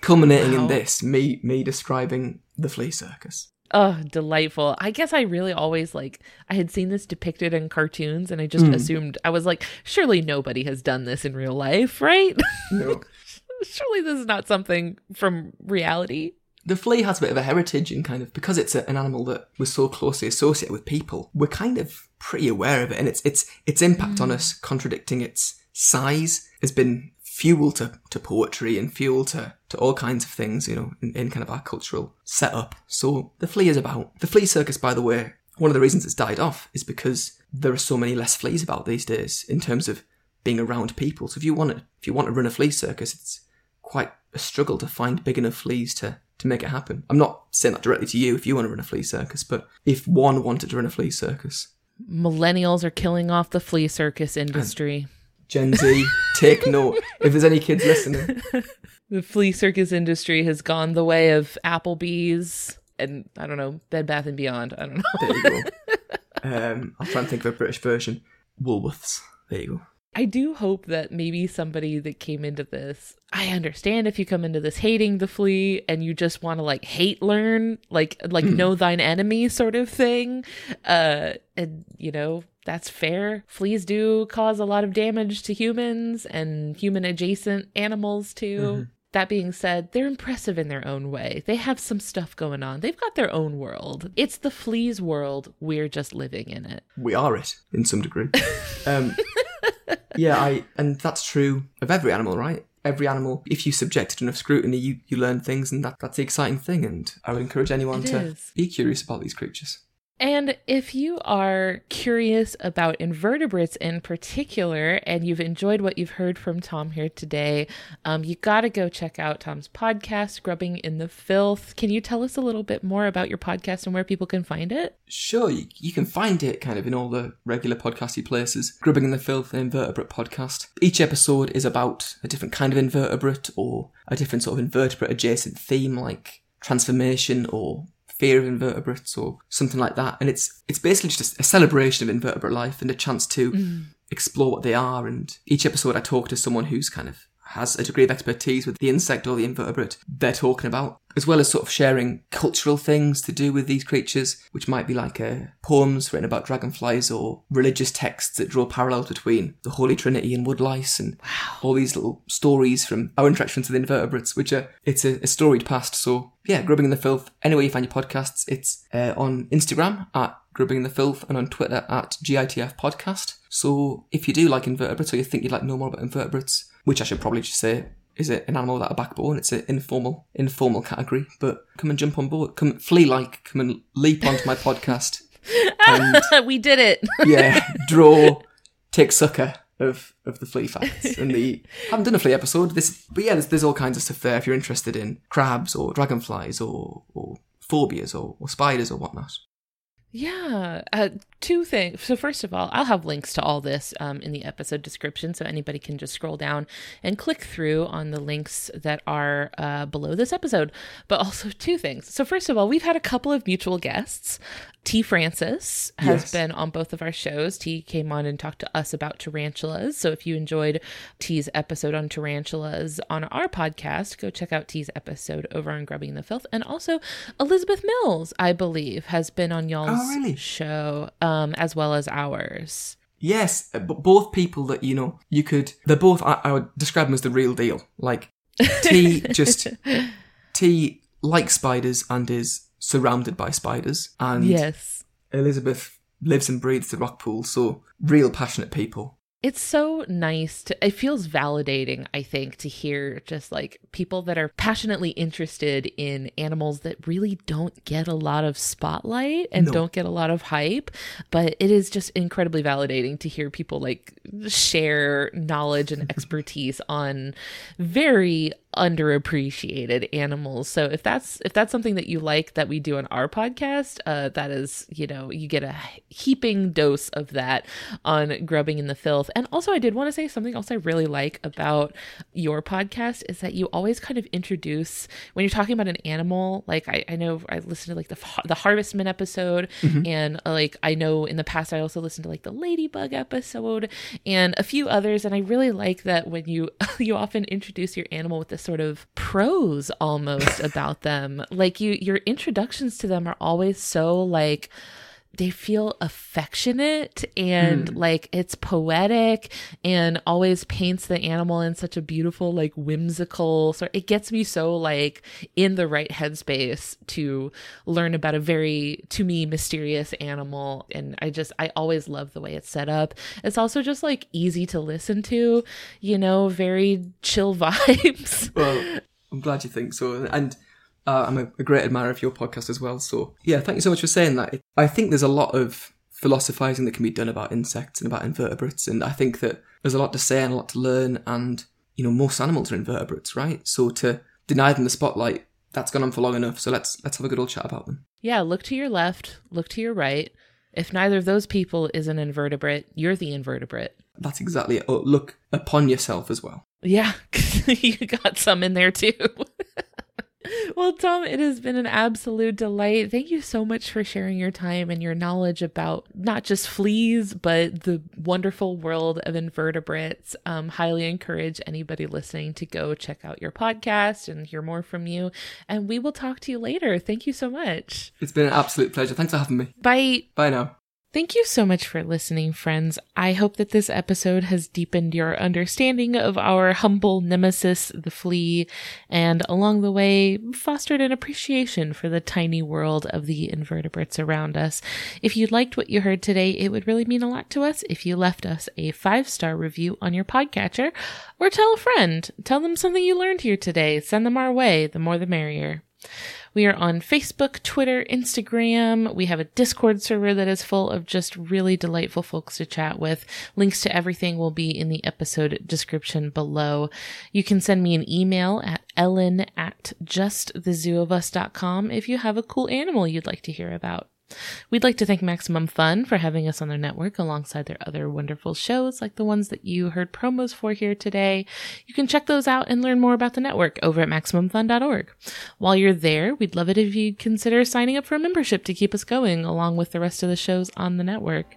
Culminating Wow. in this, me me describing the flea circus. Oh, delightful. I guess I really always like I had seen this depicted in cartoons and I just hmm. assumed I was like, surely nobody has done this in real life, right? [laughs] No. surely this is not something from reality. The flea has a bit of a heritage and kind of because it's a, an animal that was so closely associated with people, we're kind of pretty aware of it, and its its its impact on hmm. us, contradicting its size, has been fuel to, to poetry and fuel to, to all kinds of things, you know, in, in kind of our cultural setup. So the flea is about the flea circus, by the way. One of the reasons it's died off is because there are so many less fleas about these days in terms of being around people. So if you want to if you want to run a flea circus, it's quite a struggle to find big enough fleas to to make it happen. I'm not saying that directly to you if you want to run a flea circus, but if one wanted to run a flea circus, Millennials are killing off the flea circus industry. Gen Z, take note. If there's any kids listening, [laughs] The flea circus industry has gone the way of Applebee's and I don't know, Bed Bath and Beyond. I don't know. there you go. [laughs] Um, I'll try and think of a British version. Woolworths. There you go. I do hope that maybe somebody that came into this, I understand if you come into this hating the flea and you just want to like hate learn, like like know thine enemy sort of thing. Uh and you know, that's fair. Fleas do cause a lot of damage to humans and human adjacent animals too. That being said, they're impressive in their own way. They have some stuff going on. They've got their own world. It's the flea's world. We're just living in it. We are it in some degree. Um, [laughs] yeah, I and that's true of every animal, right? Every animal, if you subject it enough scrutiny, you, you learn things, and that, that's the exciting thing. And I would encourage anyone It to is. be curious about these creatures. And if you are curious about invertebrates in particular, and you've enjoyed what you've heard from Tom here today, um, you got to go check out Tom's podcast, Grubbing in the Filth. Can you tell us a little bit more about your podcast and where people can find it? Sure, you, you can find it kind of in all the regular podcasty places. Grubbing in the Filth, invertebrate podcast. Each episode is about a different kind of invertebrate or a different sort of invertebrate adjacent theme like transformation or fear of invertebrates or something like that. And it's it's basically just a, a celebration of invertebrate life and a chance to mm. explore what they are. And each episode, I talk to someone who's kind of has a degree of expertise with the insect or the invertebrate they're talking about, as well as sort of sharing cultural things to do with these creatures, which might be like uh, poems written about dragonflies or religious texts that draw parallels between the Holy Trinity and woodlice and all these little stories from our interactions with invertebrates, which are, it's a, a storied past. So yeah, Grubbing in the Filth. Anywhere you find your podcasts, it's uh, on Instagram at Grubbing in the Filth and on Twitter at GITF Podcast. So if you do like invertebrates or you think you'd like to know more about invertebrates, which I should probably just say is it an animal without a backbone? It's an informal, informal category. But come and jump on board. Come flea like. Come and leap onto my podcast. And [laughs] we did it. yeah, [laughs] draw, take sucker of of the flea facts and the. I haven't done a flea episode. This, but yeah, there's, there's all kinds of stuff there if you're interested in crabs or dragonflies or or phobias or, or spiders or whatnot. Yeah, uh, two things. So first of all, I'll have links to all this um, in the episode description, so anybody can just scroll down and click through on the links that are uh, below this episode. But also two things. So first of all, we've had a couple of mutual guests. T. Francis has Yes. been on both of our shows. T came on and talked to us about tarantulas. So if you enjoyed T's episode on tarantulas on our podcast, go check out T's episode over on Grubbing the Filth. And also Elizabeth Mills, I believe, has been on y'all's Oh, really? show um, as well as ours. Yes, uh, but both people that you know, you could. They're both. I, I would describe them as the real deal. Like [laughs] T, just T likes spiders and is surrounded by spiders, and Yes. Elizabeth lives and breathes the rock pool. So real passionate people. It's so nice to it feels validating, I think, to hear just like people that are passionately interested in animals that really don't get a lot of spotlight and No. don't get a lot of hype, but it is just incredibly validating to hear people like share knowledge and [laughs] expertise on very underappreciated animals. So if that's if that's something that you like that we do on our podcast, uh that is, you know, you get a heaping dose of that on grubbing in the filth. And also I did want to say something else I really like about your podcast is that you always kind of introduce when you're talking about an animal, like I, I know I listened to like the the Harvestman episode and uh, like I know in the past I also listened to like the Ladybug episode and a few others and I really like that when you [laughs] you often introduce your animal with this sort of prose almost [laughs] about them. Like you your introductions to them are always so like they feel affectionate and hmm. like it's poetic and always paints the animal in such a beautiful like whimsical so it gets me so like in the right headspace to learn about a very to me mysterious animal. And i just i always love the way it's set up. It's also just like easy to listen to you know very chill [laughs] vibes. Well, I'm glad you think so, and uh, I'm a, a great admirer of your podcast as well. So yeah, thank you so much for saying that. I think there's a lot of philosophizing that can be done about insects and about invertebrates, and I think that there's a lot to say and a lot to learn. And you know, most animals are invertebrates, right? So to deny them the spotlight, that's gone on for long enough. So let's let's have a good old chat about them. Yeah, look to your left, look to your right. If neither of those people is an invertebrate, you're the invertebrate. That's exactly it. Oh, look upon yourself as well. Yeah, [laughs] you got some in there too. [laughs] well, Tom, it has been an absolute delight. Thank you so much for sharing your time and your knowledge about not just fleas, but the wonderful world of invertebrates. Um, highly encourage anybody listening to go check out your podcast and hear more from you. And we will talk to you later. Thank you so much. It's been an absolute pleasure. Thanks for having me. Bye. Bye now. Thank you so much for listening, friends. I hope that this episode has deepened your understanding of our humble nemesis, the flea, and along the way, fostered an appreciation for the tiny world of the invertebrates around us. If you liked what you heard today, it would really mean a lot to us if you left us a five star review on your podcatcher or tell a friend. Tell them something you learned here today. Send them our way. The more the merrier. We are on Facebook, Twitter, Instagram. We have a Discord server that is full of just really delightful folks to chat with. Links to everything will be in the episode description below. You can send me an email at ellen at justthezooofus.com if you have a cool animal you'd like to hear about. We'd like to thank Maximum Fun for having us on their network alongside their other wonderful shows like the ones that you heard promos for here today. You can check those out and learn more about the network over at MaximumFun.org. While you're there, we'd love it if you'd consider signing up for a membership to keep us going along with the rest of the shows on the network.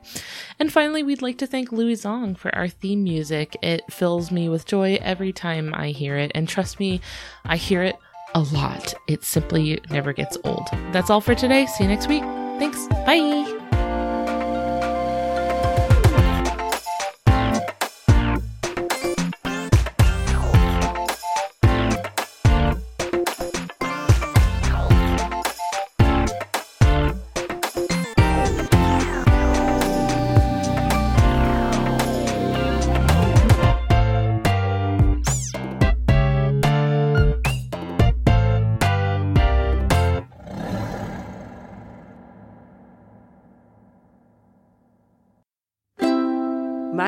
And finally, we'd like to thank Louie Zong for our theme music. It fills me with joy every time I hear it, and trust me, I hear it a lot. It simply never gets old. That's all for today. See you next week. Thanks. Bye.